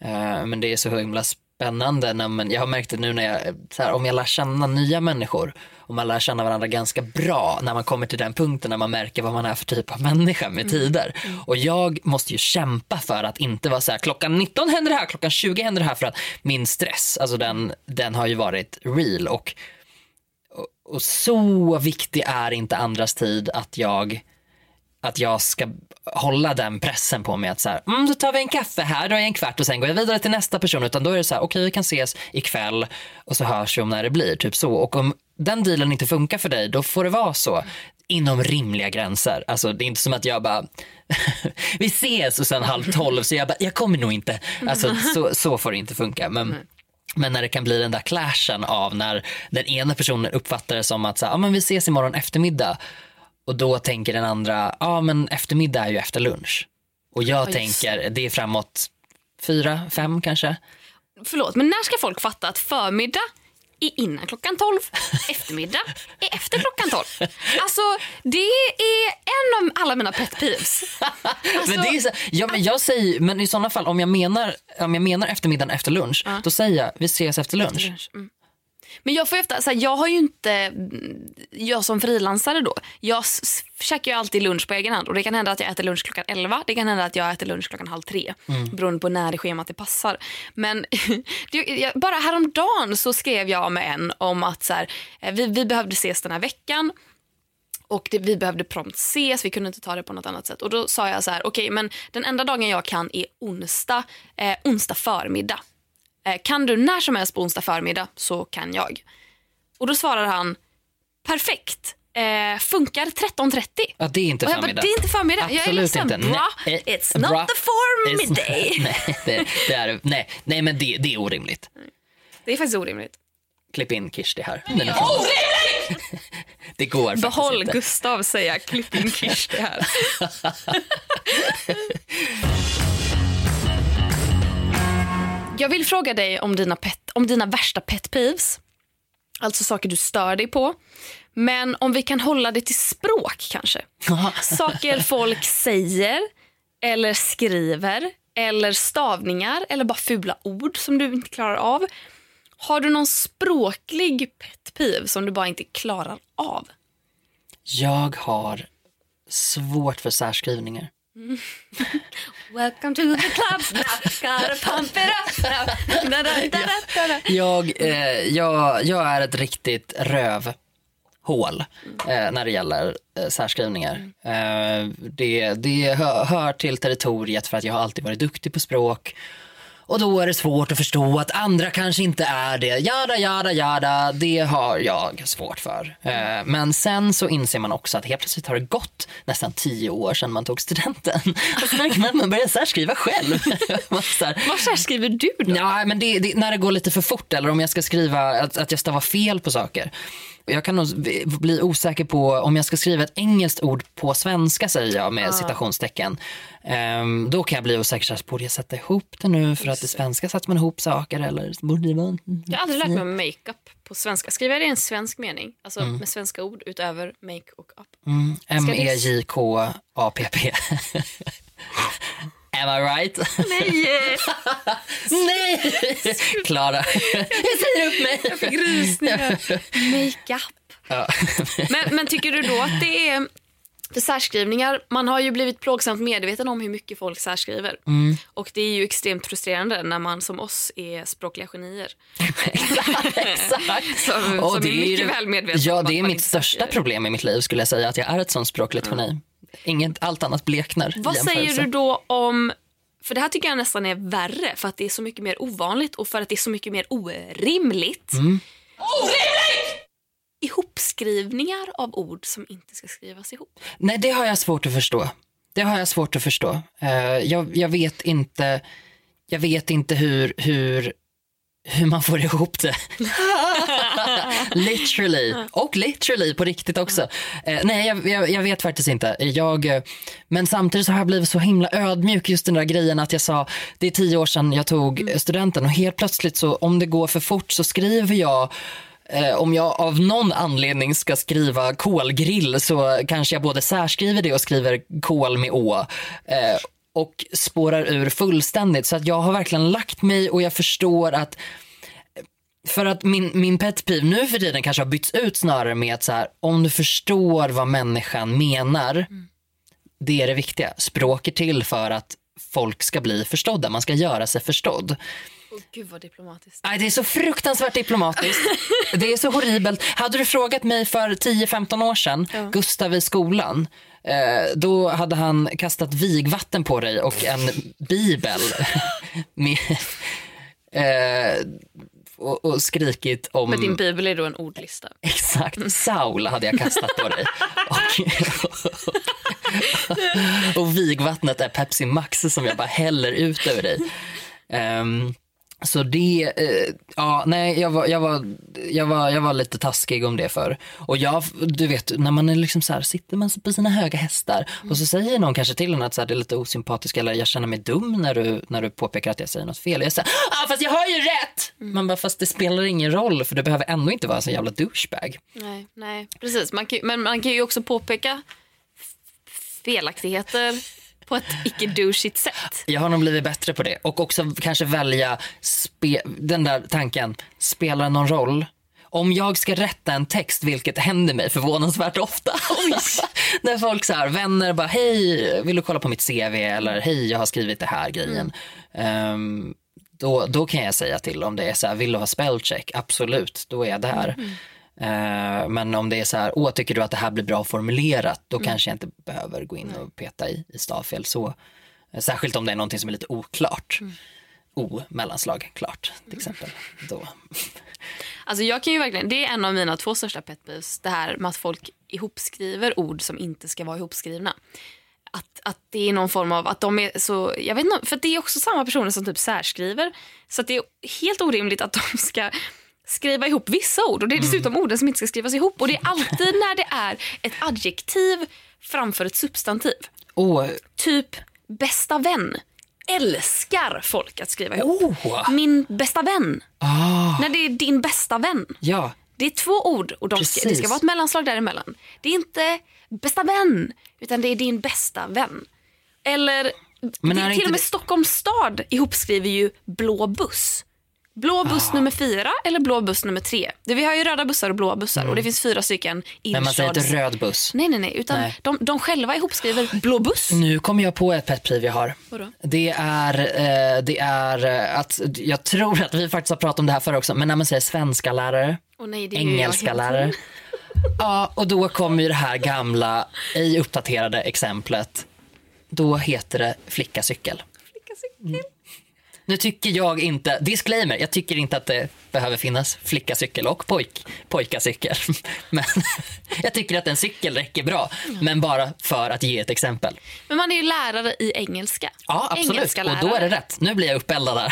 Eh, men det är så himla spännande. När man, jag har märkt det nu när jag, här, om jag lär känna nya människor och man lär känna varandra ganska bra när man kommer till den punkten när man märker vad man är för typ av människa med tider. Och jag måste ju kämpa för att inte vara så här, klockan 19 händer det här, klockan 20 händer det här för att min stress, alltså den, den har ju varit real. Och, och, och så viktig är inte andras tid att jag att jag ska hålla den pressen på mig att så här, mm, då tar vi en kaffe här, då är en kvart och sen går jag vidare till nästa person. Utan då är det så här, okej vi kan ses ikväll och så hörs vi om när det blir. Typ så. Och om den dealen inte funkar för dig, då får det vara så. Inom rimliga gränser. Alltså det är inte som att jag bara, vi ses och sen halv tolv så jag bara, jag kommer nog inte. Alltså så, så får det inte funka. Men, men när det kan bli den där clashen av när den ena personen uppfattar det som att så här, ah, men vi ses imorgon eftermiddag. Och då tänker den andra, ja men eftermiddag är ju efter lunch. Och jag just tänker, det är framåt fyra, fem kanske. förlåt, men när ska folk fatta att förmiddag är innan klockan 12, eftermiddag är efter klockan 12. Alltså, det är en av alla mina pet peeves. Alltså, men det är så, ja, men jag säger, men i sådana fall om jag menar, om jag menar eftermiddagen efter lunch, då säger jag vi ses efter lunch. lunch. Mm. Men jag får ofta, så här, jag har ju inte, mm, jag som frilansare då, jag käkar ju alltid lunch på egen hand och det kan hända att jag äter lunch klockan 11, det kan hända att jag äter lunch klockan halv tre, beroende på när i schemat det passar. Men det, jag, bara häromdagen så skrev jag med en om att så här, eh, vi, vi behövde ses den här veckan och det, vi behövde prompt ses, vi kunde inte ta det på något annat sätt. Och då sa jag så här, okej men den enda dagen jag kan är onsdag, eh, onsdag förmiddag. Eh, kan du när som helst på onsdag förmiddag så kan jag. Och då svarar han, perfekt, eh, funkar 13.30. Ja, det är inte jag bara, förmiddag. det är inte förmiddag. jag är Absolut ledsen. inte. Bra. Nej, eh, It's not bra. the form It's- midday. nej, det, det är, nej, nej, men det, det är orimligt. Det är faktiskt orimligt. Klipp in Kirsti här. Den är från- Det går Behåll inte. Gustav säga klipp in Kirsti här. Jag vill fråga dig om dina, pet, om dina värsta pet peeves. Alltså saker du stör dig på. Men om vi kan hålla det till språk kanske. Saker folk säger eller skriver eller stavningar eller bara fula ord som du inte klarar av. Har du någon språklig pet peeve som du bara inte klarar av? Jag har svårt för särskrivningar. Welcome to the club gotta pump it jag, eh, jag, jag är ett riktigt rövhål eh, när det gäller eh, särskrivningar. Eh, det det hör, hör till territoriet för att jag har alltid varit duktig på språk. Och då är det svårt att förstå att andra kanske inte är det. Jada, jada, jada. Det har jag svårt för. Eh, Men sen så inser man också att helt plötsligt har det gått nästan tio år sedan man tog studenten. Och så märker man att man börjar särskriva själv. Man så här, Vad särskriver du då? Ja, men det, det, när det går lite för fort eller om jag ska skriva att, att jag stavar fel på saker. Jag kan nog bli osäker på om jag ska skriva ett engelskt ord på svenska säger jag med citationstecken. Ehm, då kan jag bli osäker, så här, borde jag sätta ihop det nu för att i svenska sätter man ihop saker eller borde det vara... Jag har aldrig lärt mig makeup på svenska. Skriver jag det i en svensk mening? Alltså med svenska ord utöver make och up. Mm, M-E-J-K-A-P-P. Am I right? Nej! Nej! Klara, jag säger upp mig. Jag fick rysningar. Makeup. Ja. Men, men tycker du då att det är... För särskrivningar, man har ju blivit plågsamt medveten om hur mycket folk särskriver. Mm. Och det är ju extremt frustrerande när man som oss är språkliga genier. Exakt. Som, som det är är mycket ju- väl medveten Ja, om det är mitt största problem i mitt liv skulle jag säga, att jag är ett sånt språkligt geni. Inget, allt annat bleknar. Vad säger du då om... För det här tycker jag nästan är värre för att det är så mycket mer ovanligt och för att det är så mycket mer orimligt. Mm. Ihopskrivningar av ord som inte ska skrivas ihop. Nej, det har jag svårt att förstå. Det har jag svårt att förstå. Eh, jag, jag vet inte, jag vet inte hur, hur, hur man får ihop det. literally. Och literally på riktigt också. Eh, nej, jag, jag, jag vet faktiskt inte. Jag, eh, men samtidigt så har jag blivit så himla ödmjuk just den där grejen att jag sa, det är tio år sedan jag tog studenten och helt plötsligt så om det går för fort så skriver jag Eh, om jag av någon anledning ska skriva kolgrill så kanske jag både särskriver det och skriver kol med å. Eh, och spårar ur fullständigt. Så att jag har verkligen lagt mig och jag förstår att för att min, min pet peeve nu för tiden kanske har bytts ut snarare med att så här, om du förstår vad människan menar, det är det viktiga. Språk är till för att folk ska bli förstådda, man ska göra sig förstådd. Oh, gud vad diplomatiskt. Nej, det är så fruktansvärt diplomatiskt. Det är så horribelt. Hade du frågat mig för 10-15 år sedan, Gustav i skolan, eh, då hade han kastat vigvatten på dig och en bibel. med, eh, och, och skrikit om... Men din bibel är då en ordlista. Exakt, Saul hade jag kastat på dig. Och, och vigvattnet är Pepsi Max som jag bara häller ut över dig. Ehm, så det, eh, ja nej jag var, jag, var, jag, var, jag var lite taskig om det för. Och jag, du vet när man är liksom så här, sitter man på sina höga hästar och så säger någon kanske till en att så här, det är lite osympatiskt eller jag känner mig dum när du, när du påpekar att jag säger något fel. Jag säger, ah fast jag har ju rätt! Man bara, fast det spelar ingen roll för du behöver ändå inte vara en sån jävla douchebag. Nej, nej. precis. Man kan, men man kan ju också påpeka felaktigheter på ett icke-douchigt sätt. Jag har nog blivit bättre på det. Och också kanske välja den där tanken, spelar någon roll? Om jag ska rätta en text, vilket händer mig förvånansvärt ofta. När folk så här, vänner bara, hej, vill du kolla på mitt CV? Eller hej, jag har skrivit det här grejen. Ehm, då, då kan jag säga till om det är så här, vill du ha spellcheck? Absolut, då är jag där. Eh, men om det är så här, åh tycker du att det här blir bra formulerat, då kanske jag inte behöver gå in och peta i, i stavfel så. Eh, Särskilt om det är någonting som är lite oklart. O, mellanslag, klart till exempel. Då. Alltså jag kan ju verkligen, det är en av mina två största pet peeves, det här med att folk ihopskriver ord som inte ska vara ihopskrivna. Att, att det är någon form av, att de är så, jag vet inte, för det är också samma personer som typ särskriver. Så att det är helt orimligt att de ska skriva ihop vissa ord och det är dessutom orden som inte ska skrivas ihop och det är alltid när det är ett adjektiv framför ett substantiv. Åh, Typ bästa vän. Älskar folk att skriva ihop. oh, Min bästa vän. ah, När det är din bästa vän. ja, Det är två ord och de ska, det ska vara ett mellanslag däremellan. Det är inte bästa vän, utan det är din bästa vän. Eller Men det, till och med det- Stockholms stad ihopskriver ju blå buss. Blå buss Ah. nummer fyra eller blå buss nummer tre. Det, vi har ju röda bussar och blåa bussar och det finns fyra stycken Mm. men man säger inte röd buss. Nej, nej, nej. Utan Nej. De, de själva ihopskriver blå buss. Nu kommer jag på ett pet peeve jag har. Vadå? Det är, eh, det är eh, att, jag tror att vi faktiskt har pratat om det här förr också, men när man säger svenska lärare, Och nej, det är ju jag engelska lärare. Ja, och då kommer ju det här gamla, ej uppdaterade exemplet. Då heter det flickacykel. Flickacykel. Nu tycker jag inte, disclaimer, jag tycker inte att det behöver finnas flickacykel och pojk, pojkacykel. Men jag tycker att en cykel räcker bra, men bara för att ge ett exempel. Men man är ju lärare i engelska. Ja, absolut. Och då är det rätt. Nu blir jag uppeldad där.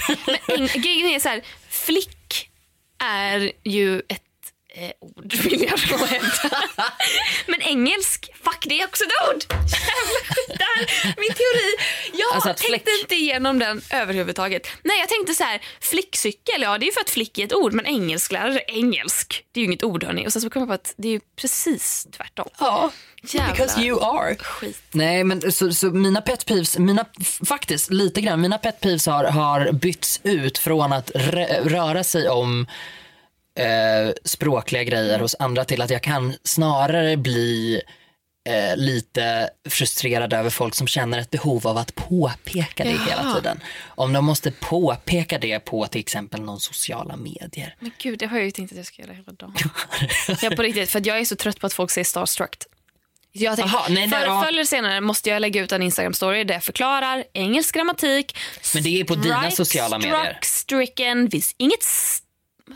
Eng- Grejen är så här, flick är ju ett eh, ord vill jag då hävda. Men engelsk fuck det är också ett ord! Jävla där. Min teori. Jag Alltså tänkte inte igenom den överhuvudtaget. Nej jag tänkte så här, flickcykel, ja det är ju för att flick är ett ord men engelsklärare, engelsk, det är ju inget ord hörni. Och sen så kom jag på att det är ju precis tvärtom. Ja, Jävlar. because you are. Skit. Nej men så, så mina pet peeves, mina, faktiskt lite grann, mina pet peeves har, har bytts ut från att rö- röra sig om eh, språkliga grejer hos andra till att jag kan snarare bli eh, lite frustrerad över folk som känner ett behov av att påpeka det hela Jaha. tiden. Om de måste påpeka det på till exempel någon sociala medier. Men gud, det har jag ju tänkt att jag ska göra hela dagen. jag på riktigt, för jag är så trött på att folk säger starstruck. Jag tänker, Aha, nej, för, nej, ja. Förr eller senare måste jag lägga ut en Instagram-story där jag förklarar engelsk grammatik. Men det är på dina sociala medier. Stricken, finns inget... s-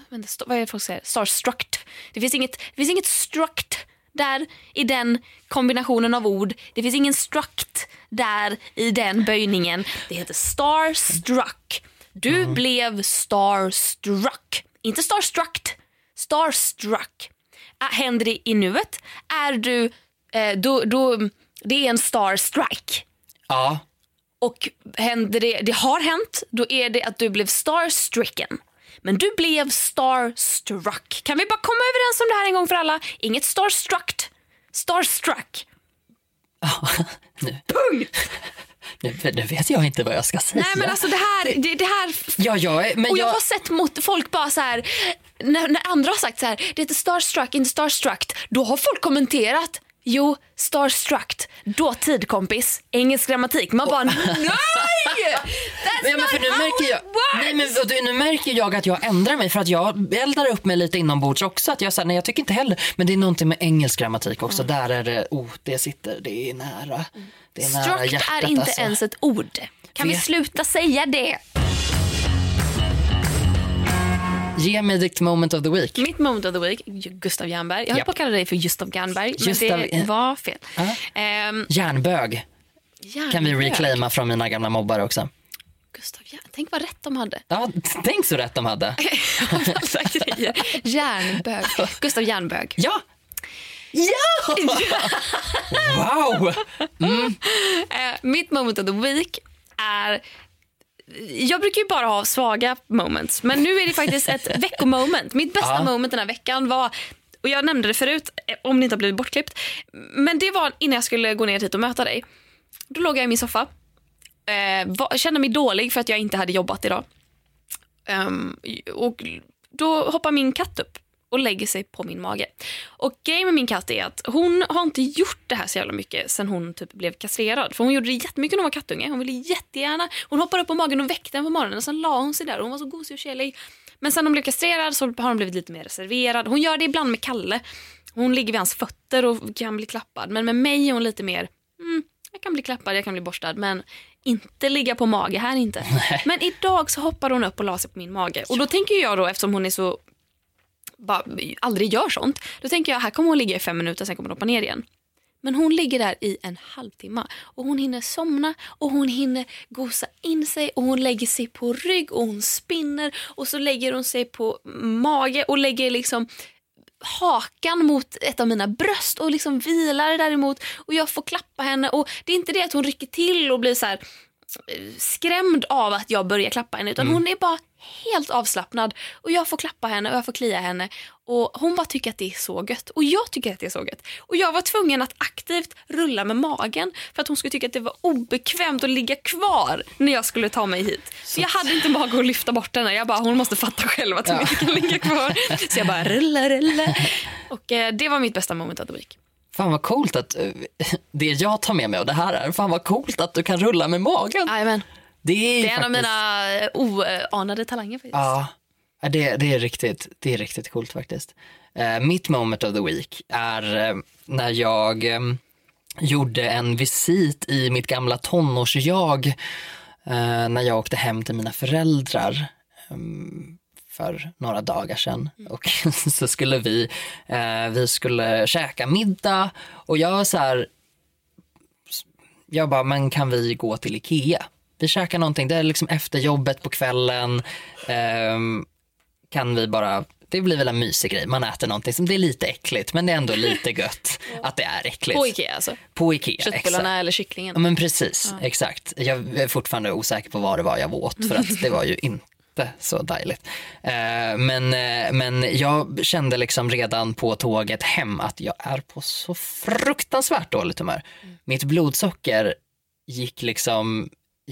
Vänta, vad är det folk säger? Starstruck. Det finns inget, det finns inget struct där i den kombinationen av ord. Det finns ingen struct där i den böjningen. Det heter starstruck. Du blev starstruck. Inte starstruck. Starstruck. Äh, händer det i nuet är du... Eh, då, då, det är en starstrike. Ja, Och händer det, det har hänt, då är det att du blev starstricken. Men du blev starstruck. Kan vi bara komma överens om det här en gång för alla? Inget starstruck. Starstruck. nu. Nu, nu vet jag inte vad jag ska säga. Nej men alltså det här, det, det här Ja, är, men och jag jag, har sett mot folk bara så här när, när andra har sagt så här, det heter starstruck, inte starstruck. Då har folk kommenterat, jo, starstruck, dåtid kompis, engelsk grammatik. Man bara, nej! That's Ja, men för nu märker jag, nej, men, nu märker jag att jag ändrar mig för att jag eldar upp mig lite inombords också. Att jag, så här, nej, jag tycker inte heller, men det är någonting med engelsk grammatik också. Där är det, oh, det sitter, det är nära. Det är nära Struct hjärtat är inte alltså. ens ett ord. Kan vi sluta säga det? Ge mig ditt moment of the week. Mitt moment of the week, Gustav Jernberg. Jag höll Japp. på att kalla dig för Gustav Jernberg, men Gustav- det var fel. Ja. Ehm, Järnbög kan vi reclaima från mina gamla mobbare också. Gustav Jern... Tänk vad rätt de hade. Ja, tänk så rätt de hade. Järnbög. Gustav Järnbög. Ja! Ja! Wow! Eh, mitt moment of the week är... Jag brukar ju bara ha svaga moments, men nu är det faktiskt ett veckomoment. Mitt bästa Ja. moment den här veckan var, och jag nämnde det förut, eh, om det inte har blivit bortklippt, men det var innan jag skulle gå ner hit och möta dig. Då låg jag i min soffa, eh, var, kände mig dålig för att jag inte hade jobbat idag. Um, och då hoppar min katt upp och lägger sig på min mage. Och grejen med min katt är att hon har inte gjort det här så jävla mycket sen hon typ blev kastrerad. För hon gjorde det jättemycket när hon var kattunge. Hon ville jättegärna, hon hoppade upp på magen och väckte den på morgonen och sen la hon sig där och hon var så gosig och kärlig. Men sen hon blev kastrerad så har hon blivit lite mer reserverad. Hon gör det ibland med Kalle. Hon ligger vid hans fötter och kan bli klappad. Men med mig är hon lite mer, mm, jag kan bli klappad, jag kan bli borstad. Men inte ligga på mage här inte. Men idag så hoppade hon upp och la sig på min mage. Och då tänker jag då, eftersom hon är så bara, aldrig gör sånt, då tänker jag här kommer hon ligga i fem minuter, sen kommer hon hoppa ner igen. Men hon ligger där i en halvtimme och hon hinner somna och hon hinner gosa in sig och hon lägger sig på rygg och hon spinner och så lägger hon sig på mage och lägger liksom hakan mot ett av mina bröst och liksom vilar däremot och jag får klappa henne och det är inte det att hon rycker till och blir så här eh, skrämd av att jag börjar klappa henne utan hon är bara helt avslappnad och jag får klappa henne och jag får klia henne och hon bara tycker att det är så gött och jag tycker att det är så gött och jag var tvungen att aktivt rulla med magen för att hon skulle tycka att det var obekvämt att ligga kvar när jag skulle ta mig hit. För jag hade inte mag att lyfta bort henne. Jag bara, hon måste fatta själv att hon Ja. inte kan ligga kvar. Så jag bara rulla, rulla. Och eh, det var mitt bästa moment the week. Fan vad coolt att eh, det jag tar med mig av det här är, fan vad coolt att du kan rulla med magen. Jajamän. Det är, Det är en av mina eh, oanade talanger faktiskt. Ja, det, det, är riktigt, det är riktigt coolt faktiskt. Eh, mitt moment of the week är eh, när jag eh, gjorde en visit i mitt gamla tonårsjag eh, när jag åkte hem till mina föräldrar eh, för några dagar sedan. Och så skulle vi, eh, vi skulle käka middag och jag så här, jag bara, men kan vi gå till Ikea? Vi käkar någonting, det är liksom efter jobbet på kvällen. Ehm, kan vi bara Det blir väl en mysig grej. Man äter någonting som det är lite äckligt men det är ändå lite gött att det är äckligt. På Ikea alltså. På Ikea, exakt. Köttbullarna eller kycklingen. Ja men precis, exakt. Jag är fortfarande osäker på vad det var jag åt för att det var ju inte så dejligt. Eh, men, eh, men jag kände liksom redan på tåget hem att jag är på så fruktansvärt dåligt humör. Mitt blodsocker gick liksom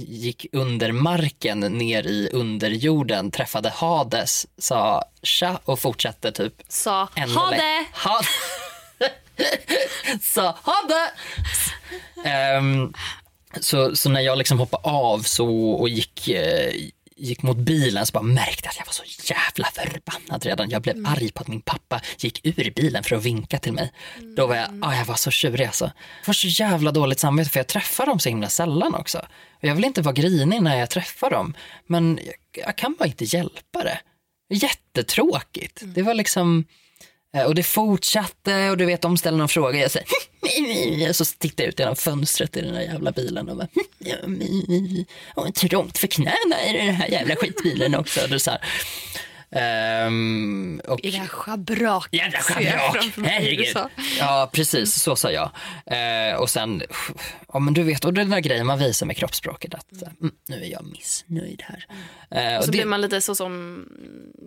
gick under marken ner i underjorden, träffade Hades, sa tja och fortsatte typ Sa ännu ha lä- det! Ha Sa ha det! Ehm, så, så när jag liksom hoppade av så, och gick, eh, gick mot bilen så bara märkte att jag var så jävla förbannad redan. Jag blev Mm. arg på att min pappa gick ur bilen för att vinka till mig. Då var jag, ah, jag var så tjurig alltså. Jag får så jävla dåligt samvete för jag träffar dem så himla sällan också. Jag vill inte vara grinig när jag träffar dem men jag, jag kan bara inte hjälpa det. Jättetråkigt. Mm. Det var liksom Eh, och det fortsatte och du vet de ställer någon fråga jag säger hm, så tittar jag ut genom fönstret i den där jävla bilen och bara hm, och trångt för knäna i den här jävla skitbilen också. Och så här. Ehm, och, I det här schabraket. Jävla schabrak, herregud. Ja precis, så sa jag. Eh, och sen, ja men du vet, och den där grejen man visar med kroppsspråket att här, mm, nu är jag missnöjd här. Eh, och Så det- blir man lite så som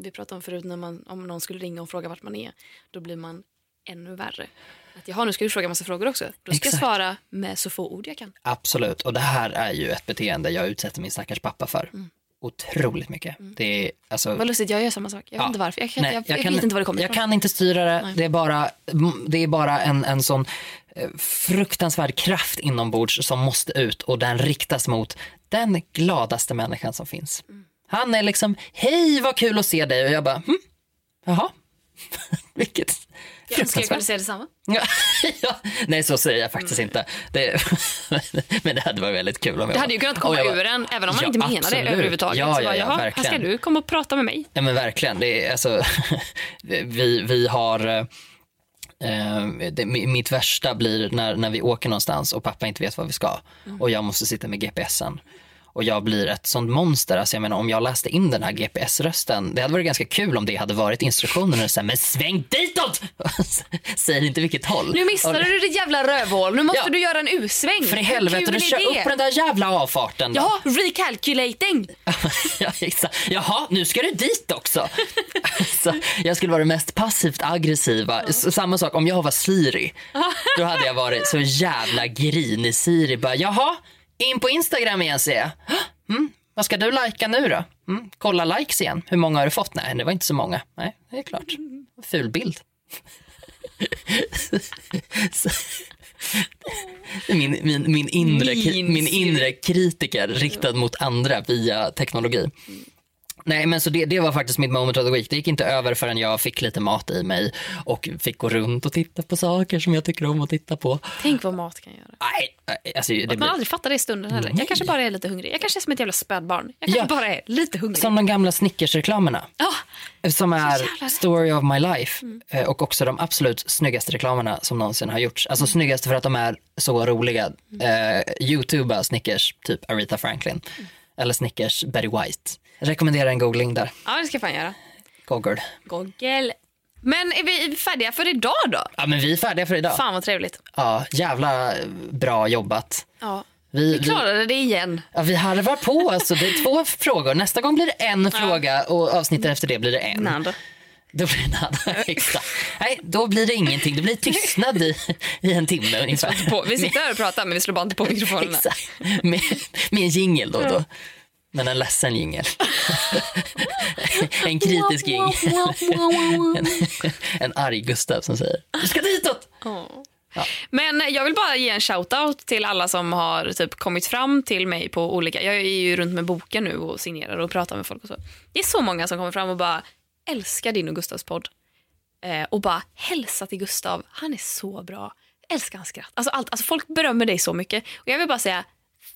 vi pratade om förut, när man, om någon skulle ringa och fråga vart man är, då blir man ännu värre. Att jaha, nu ska du fråga massa frågor också. Då ska Exakt. jag svara med så få ord jag kan. Absolut, och det här är ju ett beteende jag utsätter min stackars pappa för. Mm. Otroligt mycket. Det är, alltså, Vad lustigt, jag gör samma sak. Jag vet Ja. inte varför. Jag, kan, Nej, jag, jag, kan, vet inte var det kommer Jag kan inte styra det. Det är bara, det är bara en, en sån eh, fruktansvärd kraft inombords som måste ut och den riktas mot den gladaste människan som finns. Mm. Han är liksom, hej vad kul att se dig och jag bara, hm, jaha, vilket Jag önskar jag kunde säga detsamma. Ja, ja. Nej så säger jag faktiskt inte. Det, men det hade varit väldigt kul om jag Det hade ju kunnat komma bara- ur en, även om man Ja, inte menar det absolut. överhuvudtaget. Ja, ja, bara, ja, här ska du komma och prata med mig. Ja men verkligen. Det är, alltså, vi, vi har, eh, det, mi- mitt värsta blir när, när vi åker någonstans och pappa inte vet vad vi ska och jag måste sitta med GPSen. Och jag blir ett sånt monster. Alltså jag menar, om jag läste in den här GPS-rösten, det hade varit ganska kul om det hade varit instruktionerna. Så här, men sväng ditåt! Säger inte vilket håll. Nu missade Och- du ditt jävla rövhål. Nu måste Ja. du göra en U-sväng. För i helvete, du kör upp på den där jävla avfarten. då. Ja, recalculating. ja, exakt. Jaha, nu ska du dit också. så jag skulle vara det mest passivt aggressiva. S- Samma sak om jag var Siri. Då hade jag varit så jävla grinig Siri. Bara, Jaha, in på Instagram igen ser jag. Mm, vad ska du lajka nu då? Mm, kolla likes igen. Hur många har du fått? Nej, det var inte så många. Nej, det är klart. Ful bild. Min, min, min, inre, Min inre kritiker riktad mot andra via teknologi. Nej men så det, det var faktiskt mitt moment of the week. Det gick inte över förrän jag fick lite mat i mig och fick gå runt och titta på saker som jag tycker om att titta på. Tänk vad mat kan göra. Nej, alltså, det man blir, aldrig fattar det i stunden heller. Jag kanske bara är lite hungrig. Jag kanske är som ett jävla spädbarn. Jag kanske Ja. bara är lite hungrig. som de gamla Snickers-reklamerna. Ja, Som är. Mm. story of my life eh, och också de absolut snyggaste reklamerna som någonsin har gjorts. Alltså snyggaste för att de är så roliga. Eh, Youtuba Snickers, typ Aretha Franklin. Eller Snickers Betty White. Rekommenderar en googling där. ja, det ska jag fan göra. Google. Google. Men är vi färdiga för idag då? Ja men vi är färdiga för idag. Fan vad trevligt. Ja, jävla bra jobbat. Ja. Vi, Vi vi, klarade det igen. ja, vi harvar på alltså. Det är två frågor. Nästa gång blir det en fråga och avsnittet efter det blir det en. Nando. Då blir det nada. Exakt. Nej, då blir det ingenting. Det blir tystnad i, i en timme ungefär. På. Vi sitter här och pratar men vi slår bara inte på mikrofonerna. Exakt. Med, med en jingel då och då. Men en ledsen jingel. en kritisk jingel. En, en arg Gustav som säger du ska ditåt. Men jag vill bara ge en shout-out till alla som har typ kommit fram till mig på olika... Jag är ju runt med boken nu och signerar och pratar med folk och så. Det är så många som kommer fram och bara älskar din och Gustavs podd. Eh, och bara hälsa till Gustav, han är så bra. Älskar hans skratt. Alltså, allt, alltså folk berömmer dig så mycket. Och jag vill bara säga,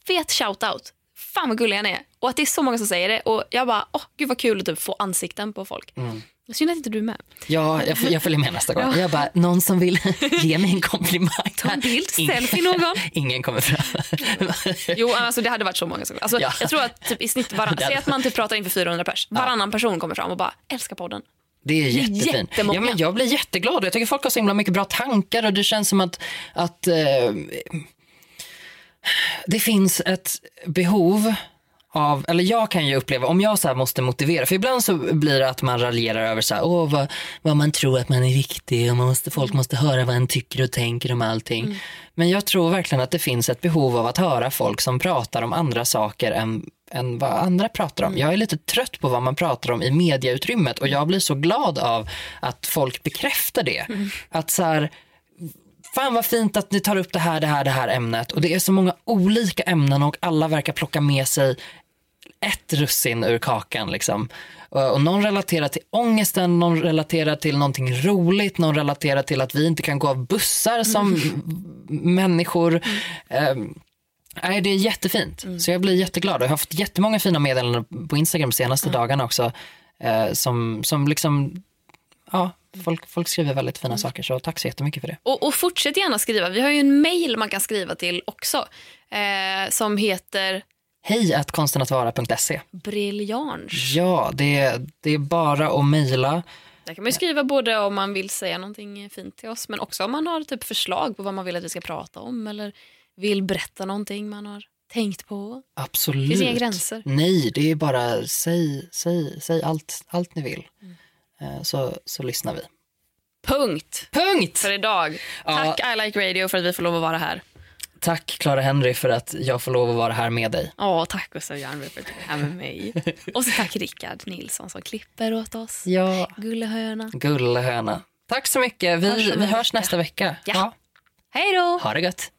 fet shout-out. Fan vad gullig han är. Och att det är så många som säger det. Och jag bara, åh gud vad kul att typ få ansikten på folk. Mm. Synd att inte du är med. Ja, jag, jag följer med nästa gång. Jag bara, någon som vill ge mig en komplimang. Ta en bild, selfie någon. Ingen kommer fram. Jo, alltså det hade varit så många som... Alltså, Ja. Jag tror att typ i snitt, varann, säg att man typ pratar inför 400 pers. Varannan person kommer fram och bara älskar podden. Det är jättefint. Ja, men jag blir jätteglad. Jag tycker folk har så himla mycket bra tankar och det känns som att, att eh, det finns ett behov av, eller jag kan ju uppleva, om jag så här måste motivera, för ibland så blir det att man raljerar över så här, åh, vad, vad man tror att man är viktig och man måste, folk måste höra vad en tycker och tänker om allting. Men jag tror verkligen att det finns ett behov av att höra folk som pratar om andra saker än, än vad andra pratar om. Jag är lite trött på vad man pratar om i mediautrymmet och jag blir så glad av att folk bekräftar det. Att så här, Fan vad fint att ni tar upp det här, det här, det här ämnet. Och det är så många olika ämnen och alla verkar plocka med sig ett russin ur kakan. Liksom. Och någon relaterar till ångesten, någon relaterar till någonting roligt, någon relaterar till att vi inte kan gå av bussar som människor. Ehm, nej, det är jättefint. Så jag blir jätteglad. Och jag har fått jättemånga fina meddelanden på Instagram de senaste dagarna också. eh, som, som liksom, ja, folk, folk skriver väldigt fina saker. Så tack så jättemycket för det. Och, och fortsätt gärna skriva. Vi har ju en mail man kan skriva till också. Eh, som heter Hej att konstenattvara.se. Briljange. Ja, det, det är bara att mejla. Där kan man ju skriva både om man vill säga någonting fint till oss men också om man har typ förslag på vad man vill att vi ska prata om eller vill berätta någonting man har tänkt på. Absolut. finns inga gränser. Nej, det är bara säg, säg, säg allt, allt ni vill. Mm. Eh, Så, så lyssnar vi. Punkt Punkt! för idag. Tack I Like Radio för att vi får lov att vara här. Tack Clara Henry för att jag får lov att vara här med dig. Ja, tack Gustav Järnberg för att du är här med mig. Och så tack Rickard Nilsson som klipper åt oss. Ja, Gullehöna. gullehöna. Tack så mycket. Vi, Hörs vi hörs nästa vecka. Ja. Hej då! Ha det gött.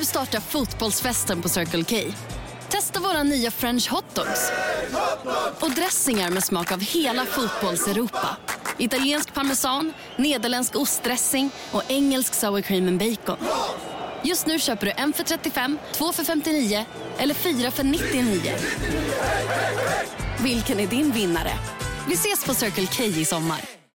Nu startar fotbollsfesten på Circle K. Testa våra nya french hotdogs och dressingar med smak av hela fotbolls-Europa. Italiensk parmesan, nederländsk ostdressing och engelsk sour cream and bacon. Just nu köper du en för 35, två för 59 eller fyra för 99. Vilken är din vinnare? Vi ses på Circle K i sommar.